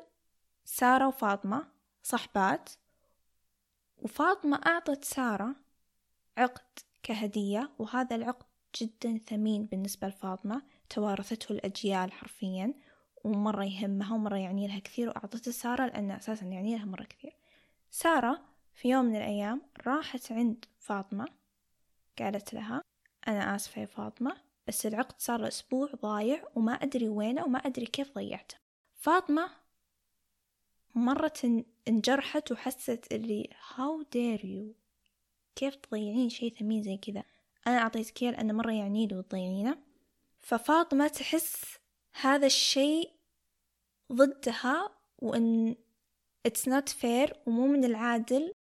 سارة وفاطمة صحبات. وفاطمة أعطت سارة عقد كهدية. وهذا العقد جدا ثمين بالنسبة لفاطمة. توارثته الأجيال حرفيا ومرة يهمها ومرة يعني لها كثير وأعطته سارة لأن أساسا يعني لها مرة كثير. سارة في يوم من الأيام راحت عند فاطمة قالت لها أنا آسفة يا فاطمة بس العقد صار أسبوع ضايع وما أدري وينه وما أدري كيف ضيعته. فاطمة مرة انجرحت وحست اللي how dare you كيف تضيعين شي ثمين زي كذا؟ أنا أعطيتك إياه لأنه مرة يعني لي وتضيعينه ففاطمة تحس هذا الشيء ضدها وإن it's not fair ومو من العادل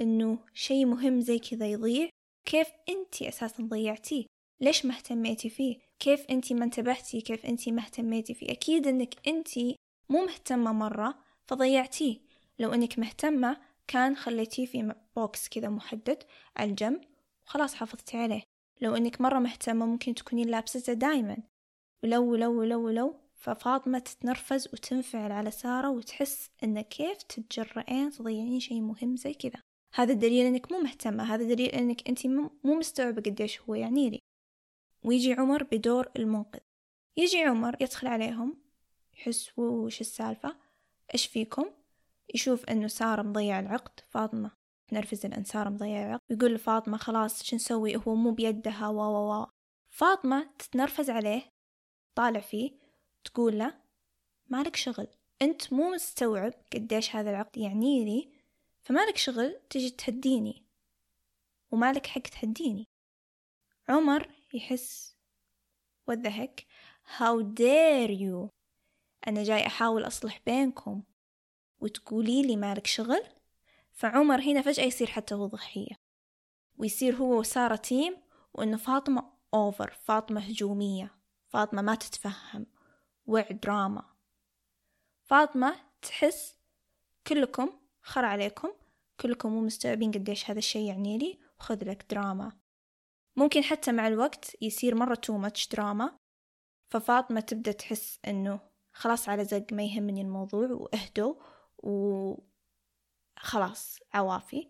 إنه شيء مهم زي كذا يضيع. كيف أنتي أساسا ضيعتيه؟ ليش ما اهتميتي فيه؟ كيف أنتي ما انتبهتي؟ كيف أنتي ما اهتميتي فيه؟ أكيد أنك أنتي مو مهتمة مرة فضيعتيه. لو أنك مهتمة كان خليتيه في بوكس كذا محدد على الجنب. وخلاص حافظتي عليه. لو أنك مرة مهتمة ممكن تكونين لابسته دايما. ولو ولو ولو ولو ففاطمة تتنرفز وتنفعل على سارة وتحس إن كيف تتجرئين تضيعين شي مهم زي كذا. هذا دليل إنك مو مهتمة. هذا دليل إنك أنت مو مستوعبة قديش هو يعني لي ويجي عمر بدور المنقذ يجي عمر يدخل عليهم يحس وش السالفة؟ إيش فيكم؟ يشوف إنه سارة مضيع العقد فاطمة تنرفز لأن سارة مضيع العقد يقول لفاطمة خلاص شو نسوي؟ هو مو بيدها. وا وا وا. فاطمة تتنرفز عليه طالع فيه تقول له مالك شغل. أنت مو مستوعب قديش هذا العقد يعني لي فمالك شغل تجي تهديني. ومالك حق تهديني. عمر يحس what the heck how dare you! أنا جاي أحاول أصلح بينكم وتقولي لي مالك شغل؟ فعمر هنا فجأة يصير حتى هو ضحية ويصير هو وسارة team وإنه فاطمة over فاطمة هجومية فاطمة ما تتفهم وعد دراما فاطمة تحس كلكم خر عليكم كلكم مو مستوعبين قديش هذا الشي يعني لي وخذ لك دراما ممكن حتى مع الوقت يصير مرة too much دراما ففاطمة تبدأ تحس إنه خلاص على زق ما يهمني الموضوع وأهدوا وخلاص عوافي.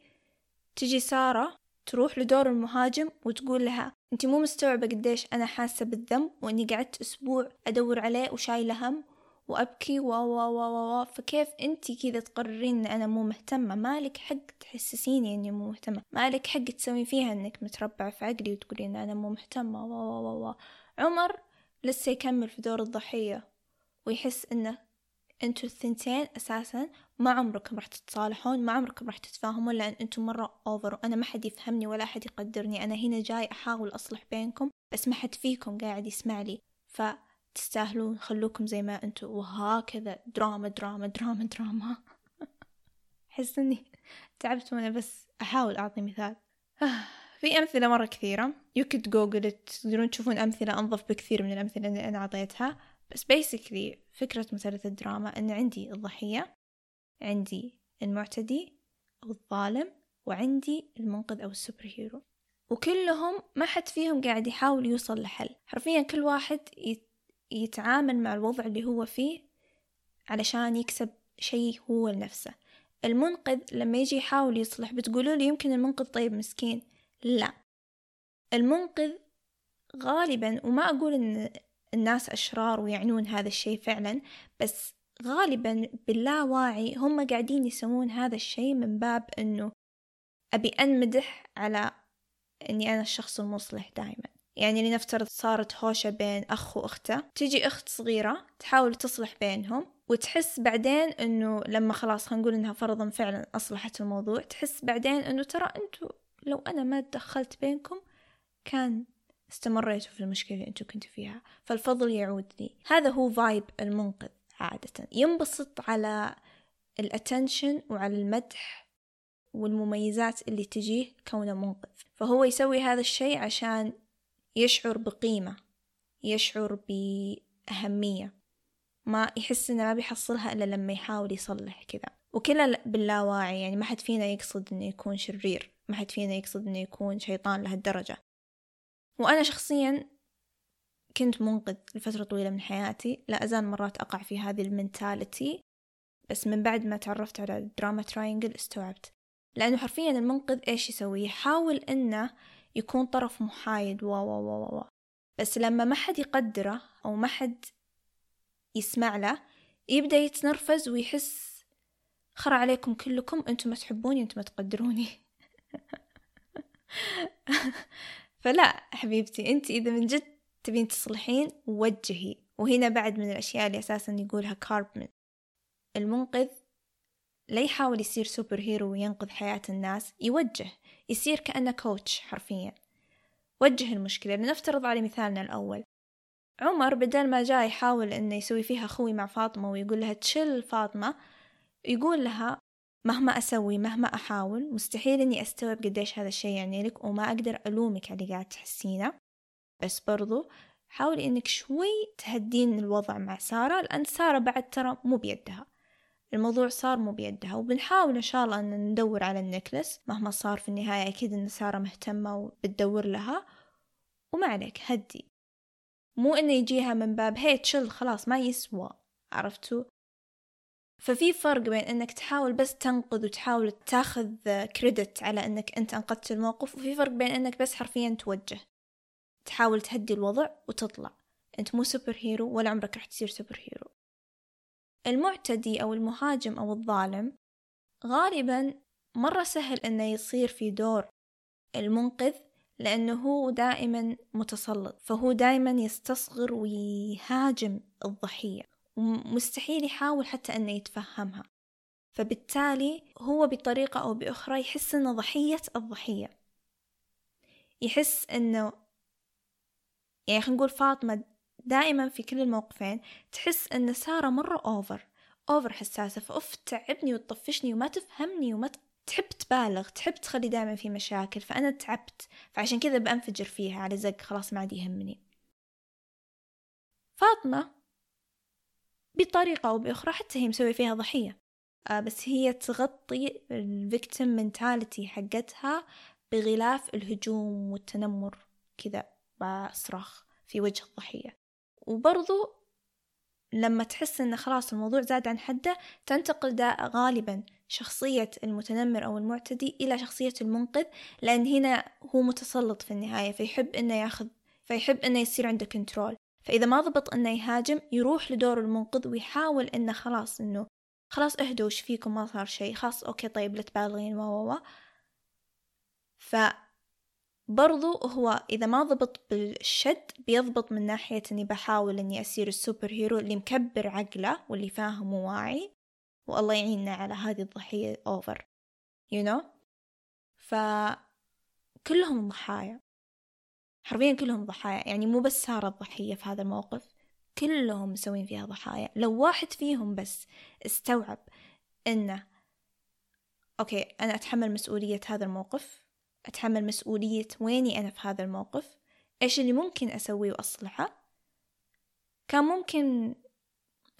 تجي سارة تروح لدور المهاجم وتقول لها انت مو مستوعبة قديش أنا حاسة بالذنب وإني قعدت أسبوع أدور عليه وشايلة هم وأبكي و و و و فكيف انت كذا تقررين إن أنا مو مهتمة؟ مالك حق تحسسيني إني مو مهتمة. مالك حق تسوي فيها إنك متربعة في عقلي وتقولين أنا مو مهتمة؟ و و و. عمر لسه يكمل في دور الضحية ويحس إنه أنتوا الثنتين أساسا ما عمركم راح تتصالحون ما عمركم راح تتفاهمون لأن أنتوا مرة over وأنا ما حد يفهمني ولا حد يقدرني. أنا هنا جاي أحاول أصلح بينكم بس ما حد فيكم قاعد يسمع لي. فتستاهلون خلوكم زي ما أنتوا وهكذا. دراما دراما دراما دراما. أحس إني تعبت وأنا بس أحاول أعطي مثال. في أمثلة مرة كثيرة. You could google it. تقدرون تشوفون أمثلة أنظف بكثير من الأمثلة اللي أنا أعطيتها. بس basically فكرة مثلث الدراما أن عندي الضحية عندي المعتدي أو الظالم وعندي المنقذ أو السوبر هيرو وكلهم ما حد فيهم قاعد يحاول يوصل لحل. حرفيا كل واحد يتعامل مع الوضع اللي هو فيه علشان يكسب شيء هو لنفسه. المنقذ لما يجي يحاول يصلح بتقولوا لي يمكن المنقذ طيب مسكين؟ لا. المنقذ غالبا وما أقول إن الناس أشرار ويعنون هذا الشيء فعلا بس غالبا باللاواعي هم قاعدين يسوون هذا الشيء من باب أنه أبي أنمدح على أني أنا الشخص المصلح دائما يعني لنفترض صارت هوشة بين أخ وأخته تجي أخت صغيرة تحاول تصلح بينهم وتحس بعدين أنه لما خلاص خلينا نقول أنها فرضا فعلا أصلحت الموضوع تحس بعدين أنه ترى أنتوا لو أنا ما تدخلت بينكم كان استمريتوا في المشكلة اللي أنتوا كنتوا فيها فالفضل يعود لي هذا هو vibe المنقذ عادة. ينبسط على ال attention وعلى المدح والمميزات اللي تجيه كونه منقذ. فهو يسوي هذا الشيء عشان يشعر بقيمة يشعر بأهمية. ما يحس إنه ما بيحصلها إلا لما يحاول يصلح كذا. وكله باللاواعي يعني ما حد فينا يقصد إنه يكون شرير ما حد فينا يقصد إنه يكون شيطان لهالدرجة. وأنا شخصيا كنت منقذ لفترة طويلة من حياتي. لا أزال مرات أقع في هذه ال mentality. بس من بعد ما تعرفت على drama triangle استوعبت. لأنه حرفيا المنقذ إيش يسوي؟ يحاول إنه يكون طرف محايد. و و و و بس لما ما حد يقدره أو ما حد يسمع له يبدأ يتنرفز ويحس خر عليكم كلكم أنتم ما تحبوني أنتم ما تقدروني. فلا حبيبتي أنت إذا من جد تبين تصلحين وجهي. وهنا بعد من الأشياء اللي أساسا يقولها كاربمن المنقذ لا يحاول يصير super hero وينقذ حياة الناس يوجه. يصير كأنه coach حرفيا. وجه المشكلة. لنفترض على مثالنا الأول. عمر بدل ما جاء يحاول إنه يسوي فيها أخوي مع فاطمة ويقول لها chill فاطمة يقول لها مهما أسوي مهما أحاول مستحيل إني أستوعب قديش هذا الشي يعني لك وما أقدر ألومك على اللي قاعد تحسينه. بس برضو حاولي إنك شوي تهدين الوضع مع سارة لأن سارة بعد ترى مو بيدها. الموضوع صار مو بيدها وبنحاول إن شاء الله أن ندور على النكلس. مهما صار في النهاية أكيد إن سارة مهتمة وبتدور لها. وما عليك هدي. مو إنه يجيها من باب هي تشل خلاص ما يسوى. عرفتوا؟ ففي فرق بين إنك تحاول بس تنقذ وتحاول تاخذ credit على إنك أنت أنقذت الموقف وفي فرق بين إنك بس حرفيا توجه. تحاول تهدي الوضع وتطلع. أنت مو super hero ولا عمرك راح تصير super hero المعتدي أو المهاجم أو الظالم غالبا مرة سهل إنه يصير في دور المنقذ لأنه هو دائما متسلط فهو دائما يستصغر ويهاجم الضحية. ومستحيل يحاول حتى أنه يتفهمها. فبالتالي هو بطريقة أو بأخرى يحس أنه ضحية الضحية. يحس أنه يعني خلينا نقول فاطمة دائما في كل الموقفين تحس أن سارة مرة أوفر أوفر حساسة. فأوف تعبني وتطفشني وما تفهمني وما تحب تبالغ تحب تخلي دائما في مشاكل. فأنا تعبت فعشان كذا بأنفجر فيها على زق خلاص ما عاد يهمني. فاطمة بطريقة أو بأخرى حتى هي مسوية فيها ضحية. آه بس هي تغطي ال victim mentality حقتها بغلاف الهجوم والتنمر كذا بصراخ في وجه الضحية. وبرضو لما تحس إن خلاص الموضوع زاد عن حده تنتقل دا غالبا شخصية المتنمر أو المعتدي إلى شخصية المنقذ لأن هنا هو متسلط في النهاية فيحب إنه ياخذ فيحب إنه يصير عنده control فإذا ما ضبط إنه يهاجم يروح لدور المنقذ ويحاول إنه خلاص إنه خلاص اهدوا وش فيكم؟ ما صار شيء. خلاص okay طيب لا تبالغين و و ف برضو هو إذا ما ضبط بالشد بيضبط من ناحية إني بحاول إني أصير ال super hero اللي مكبر عقله واللي فاهم وواعي والله يعيننا على هذه الضحية over you know ف كلهم ضحايا. حرفيا كلهم ضحايا يعني مو بس سارة الضحية في هذا الموقف كلهم مسوين فيها ضحايا. لو واحد فيهم بس استوعب إنه أوكي أنا أتحمل مسؤولية هذا الموقف أتحمل مسؤولية ويني أنا في هذا الموقف إيش اللي ممكن أسويه وأصلحه؟ كان ممكن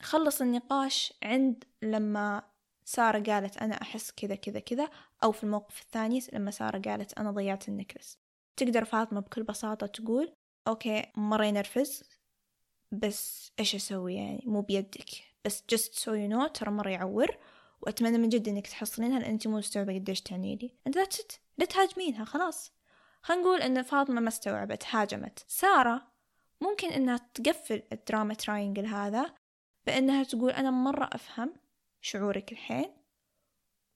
خلص النقاش عند لما سارة قالت أنا أحس كذا كذا كذا أو في الموقف الثاني لما سارة قالت أنا ضيعت ال necklace تقدر فاطمة بكل بساطة تقول okay مرة ينرفز بس إيش أسوي يعني؟ مو بيدك بس just so you know ترى مرة يعور وأتمنى من جد إنك تحصلينها لأن أنت مو مستوعبة قديش تعني لي. And that's it. لا تهاجمينها خلاص. خلينا نقول إن فاطمة ما استوعبت هاجمت. سارة ممكن إنها تقفل ال drama triangle هذا بإنها تقول أنا مرة أفهم شعورك الحين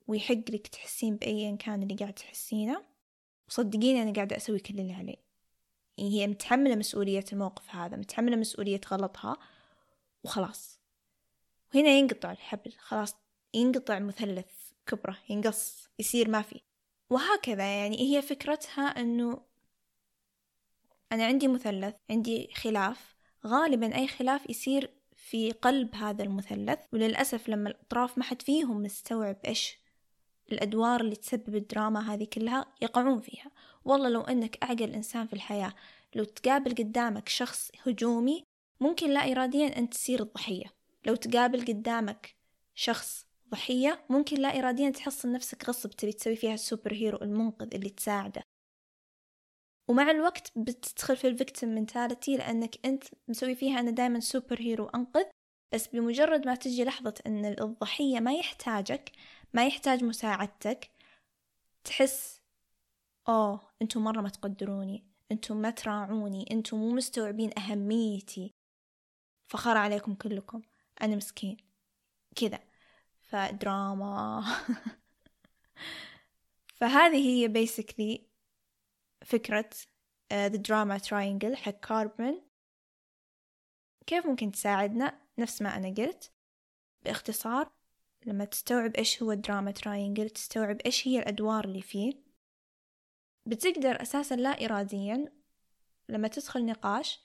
ويحق لك تحسين بأيا كان اللي قاعد تحسينه. وصدقيني أنا قاعدة أسوي كل اللي علي. يعني هي متحملة مسؤولية الموقف هذا متحملة مسؤولية غلطها وخلاص. وهنا ينقطع الحبل خلاص. ينقطع مثلث كبرة ينقص يصير ما في. وهكذا يعني هي فكرتها أنه أنا عندي مثلث عندي خلاف. غالبا أي خلاف يصير في قلب هذا المثلث. وللأسف لما الأطراف ما حد فيهم مستوعب إيش الأدوار اللي تسبب الدراما هذه كلها يقعون فيها. والله لو أنك أعقل إنسان في الحياة لو تقابل قدامك شخص هجومي ممكن لا إراديا أنت تصير الضحية. لو تقابل قدامك شخص ضحية ممكن لا إراديا تحصل نفسك غصب تبي تسوي فيها السوبر هيرو المنقذ اللي تساعده. ومع الوقت بتدخل في ال victim mentality لأنك أنت مسوي فيها أنا دايما superhero أنقذ بس بمجرد ما تجي لحظة أن الضحية ما يحتاجك ما يحتاج مساعدتك تحس أوه أنتم مرة ما تقدروني أنتم ما تراعوني أنتم مو مستوعبين أهميتي. فخ عليكم كلكم. أنا مسكين. كذا. فدراما. فهذه هي basically فكرة uh, The Drama Triangle حق كاربن كيف ممكن تساعدنا؟ نفس ما أنا قلت. باختصار لما تستوعب إيش هو الدراما تراينجل تستوعب إيش هي الأدوار اللي فيه. بتقدر أساسا لا إراديا لما تدخل نقاش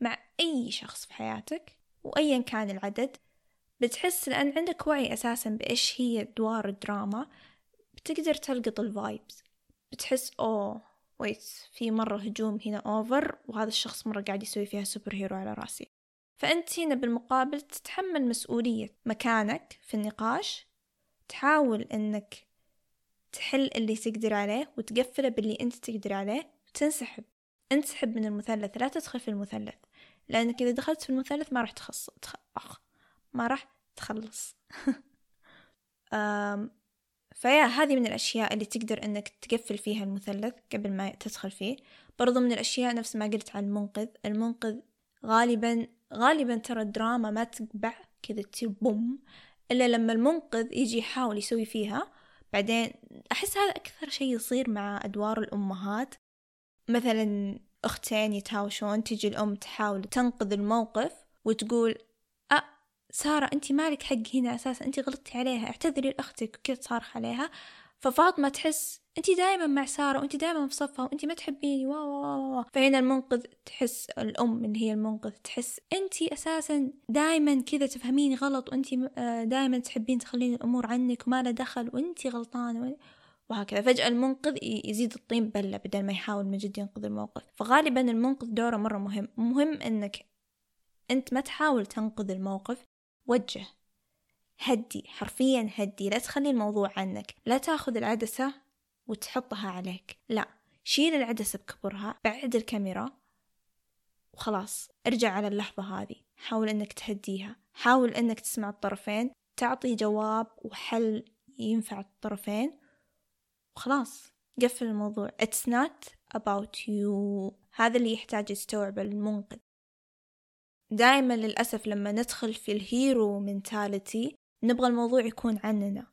مع أي شخص في حياتك وأيا كان العدد. بتحس لأن عندك وعي أساسا بإيش هي أدوار الدراما بتقدر تلقط ال vibes بتحس أوه wait في مرة هجوم هنا over وهذا الشخص مرة قاعد يسوي فيها superhero على رأسي. فأنت هنا بالمقابل تتحمل مسؤولية مكانك في النقاش تحاول أنك تحل اللي تقدر عليه وتقفله باللي أنت تقدر عليه وتنسحب. انسحب من المثلث لا تدخل في المثلث لأنك إذا دخلت في المثلث ما راح تخص تخ... ما راح تخلص. فيا هذه من الأشياء اللي تقدر أنك تقفل فيها المثلث قبل ما تدخل فيه. برضو من الأشياء نفس ما قلت عن المنقذ المنقذ غالبا غالبا ترى الدراما ما تقبع كذا تصير بوم إلا لما المنقذ يجي يحاول يسوي فيها. بعدين أحس هذا أكثر شيء يصير مع أدوار الأمهات. مثلا أختين يتهاوشون تجي الأم تحاول تنقذ الموقف وتقول أه سارة أنت مالك حق هنا أساسا أنت غلطتي عليها اعتذري لأختك. وكذا تصارخ عليها. ففاطمة تحس انت دائما مع سارة وانت دائما في صفها وانت ما تحبيني وا وا فهنا المنقذ تحس الأم اللي هي المنقذ تحس انت أساسا دائما كذا تفهميني غلط وانت آه، دائما تحبين تخلين الأمور عنك وما له دخل وانت غلطانة وهكذا. فجأة المنقذ يزيد الطين بلة بدل ما يحاول من جد ينقذ الموقف. فغالبا المنقذ دوره مرة مهم مهم إنك أنت ما تحاول تنقذ الموقف. وجه. هدي حرفيا هدي. لا تخلي الموضوع عنك. لا تاخذ العدسة وتحطها عليك. لا شيل العدسة بكبرها بعد الكاميرا وخلاص. ارجع على اللحظة هذه. حاول إنك تهديها. حاول إنك تسمع الطرفين. تعطي جواب وحل ينفع الطرفين. وخلاص. قفل الموضوع. It's not about you. هذا اللي يحتاج يستوعب المنقذ. دائما للأسف لما ندخل في ال hero mentality نبغى الموضوع يكون عننا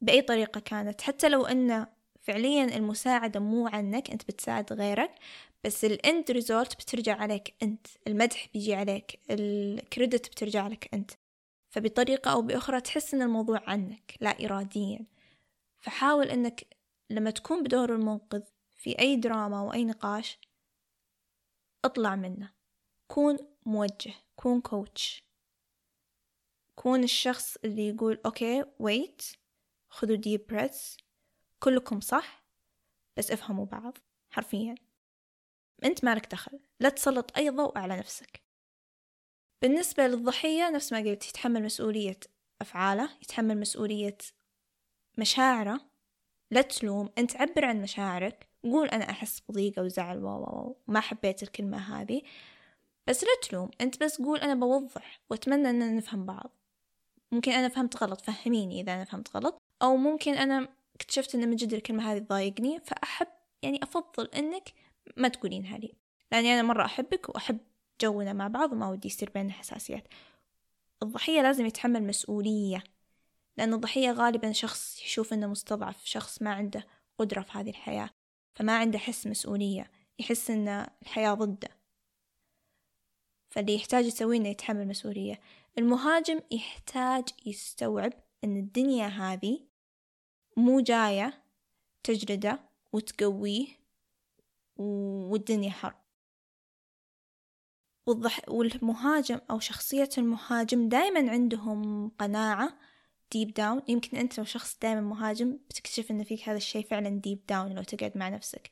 بأي طريقة كانت. حتى لو أن فعليا المساعدة مو عنك أنت بتساعد غيرك بس ال end result بترجع عليك أنت المدح بيجي عليك ال credit بترجع لك أنت. فبطريقة أو بأخرى تحس أن الموضوع عنك لا إراديا. فحاول أنك لما تكون بدور المنقذ في أي دراما أو أي نقاش اطلع منه. كون موجه كون coach كون الشخص اللي يقول okay wait خذوا deep breath كلكم صح بس افهموا بعض حرفيا. أنت مالك دخل لا تسلط أي ضوء على نفسك. بالنسبة للضحية نفس ما قلت يتحمل مسؤولية أفعاله يتحمل مسؤولية مشاعره. لا تلوم أنت عبر عن مشاعرك قول أنا أحس بضيقة وزعل واو ما حبيت الكلمة هذه. بس لا تلوم أنت بس قول أنا بوضح وأتمنى أننا نفهم بعض. ممكن أنا فهمت غلط فهميني إذا أنا فهمت غلط. أو ممكن أنا اكتشفت أن من جد الكلمة هذه تضايقني فأحب يعني أفضل أنك ما تقولينها لي. لأني أنا مرة أحبك وأحب جونا مع بعض وما ودي يصير بيننا حساسيات. الضحية لازم يتحمل مسؤولية لأن الضحية غالبا شخص يشوف أنه مستضعف شخص ما عنده قدرة في هذه الحياة فما عنده حس مسؤولية يحس أن الحياة ضده. فاللي يحتاج يسويه إنه يتحمل مسؤولية. المهاجم يحتاج يستوعب أن الدنيا هذه مو جاية تجلده وتقويه والدنيا حر. والضح... والمهاجم أو شخصية المهاجم دايما عندهم قناعة deep down يمكن أنت لو شخص دائما مهاجم بتكتشف أن فيك هذا الشيء فعلا deep down لو تقعد مع نفسك.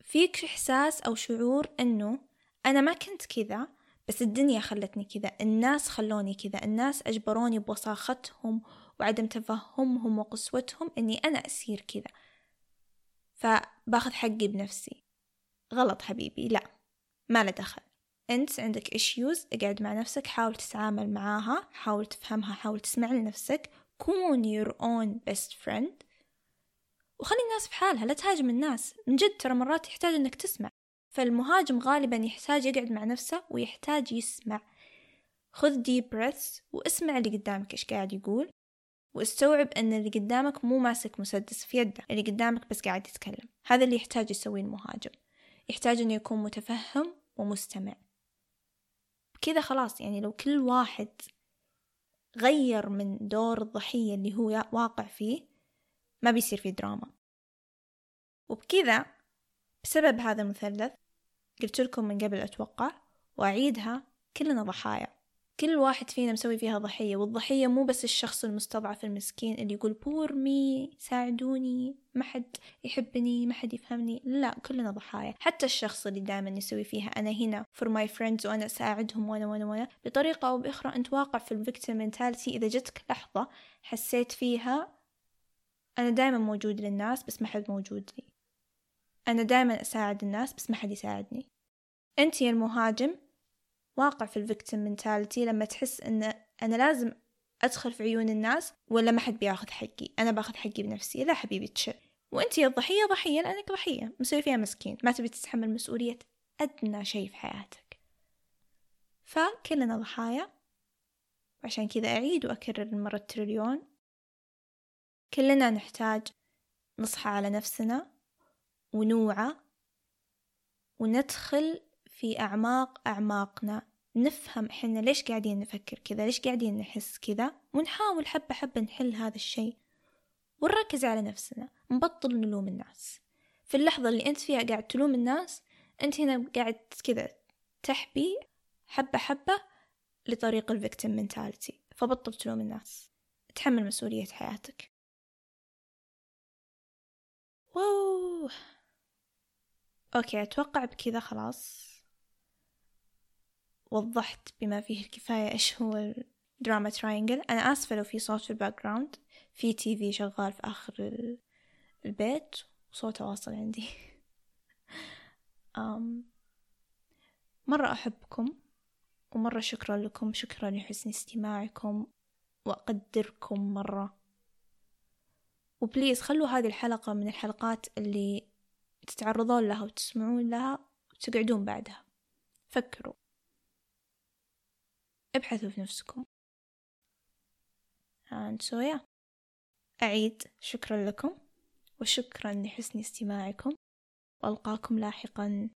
فيك إحساس أو شعور أنه أنا ما كنت كذا بس الدنيا خلتني كذا الناس خلوني كذا الناس أجبروني بوساختهم وعدم تفهمهم وقسوتهم أني أنا أصير كذا. فباخذ حقي بنفسي. غلط حبيبي لا ما له دخل. أنت عندك إشيوز اقعد مع نفسك حاول تتعامل معاها حاول تفهمها حاول تسمع لنفسك. كون your own best friend. وخلي الناس في حالها لا تهاجم الناس. من جد ترى مرات يحتاج إنك تسمع. فالمهاجم غالبا يحتاج يقعد مع نفسه ويحتاج يسمع. خذ deep breath واسمع اللي قدامك إيش قاعد يقول واستوعب إن اللي قدامك مو ماسك مسدس في يده اللي قدامك بس قاعد يتكلم. هذا اللي يحتاج يسويه المهاجم. يحتاج إنه يكون متفهم ومستمع. كذا خلاص يعني لو كل واحد غير من دور الضحية اللي هو واقع فيه ما بيصير في دراما. وبكذا بسبب هذا المثلث قلت لكم من قبل أتوقع وأعيدها كلنا ضحايا. كل واحد فينا مسوي فيها ضحية والضحية مو بس الشخص المستضعف المسكين اللي يقول poor me ساعدوني ما حد يحبني ما حد يفهمني. لا كلنا ضحايا. حتى الشخص اللي دائما يسوي فيها أنا هنا for my friends وأنا أساعدهم وأنا وأنا وأنا بطريقة أو بأخرى أنت واقع في ال victim mentality. إذا جتك لحظة حسيت فيها أنا دائما موجود للناس بس ما حد موجود لي. أنا دائما أساعد الناس بس ما حد يساعدني. أنت يا المهاجم واقع في ال victim mentality لما تحس إن أنا لازم أدخل في عيون الناس ولا ما حد بياخذ حقي. أنا باخذ حقي بنفسي. لا حبيبي تشل وأنت يا الضحية ضحية لأنك ضحية. مسوي فيها مسكين. ما تبي تتحمل مسؤولية أدنى شيء في حياتك. فكلنا ضحايا. عشان كذا أعيد وأكرر المرة التريليون كلنا نحتاج نصحى على نفسنا. ونوعى وندخل في أعماق أعماقنا. نفهم إحنا ليش قاعدين نفكر كذا ليش قاعدين نحس كذا ونحاول حبة حبة نحل هذا الشيء ونركز على نفسنا نبطل نلوم الناس. في اللحظة اللي أنت فيها قاعد تلوم الناس أنت هنا قاعد كذا تحبي حبة حبة لطريق ال victim mentality فبطل تلوم الناس. تحمل مسؤولية حياتك. Wow! Okay أتوقع بكذا خلاص. وضحت بما فيه الكفاية إيش هو ال drama triangle أنا آسفة لو في صوت في ال background في TV شغال في آخر البيت. وصوته واصل عندي. أم مرة أحبكم ومرة شكرا لكم. شكرا لحسن استماعكم. وأقدركم مرة. وبليز خلوا هذه الحلقة من الحلقات اللي تتعرضون لها وتسمعون لها وتقعدون بعدها. فكروا. ابحثوا في نفسكم. And so yeah. أعيد. شكرا لكم. وشكرا لحسن استماعكم. وألقاكم لاحقا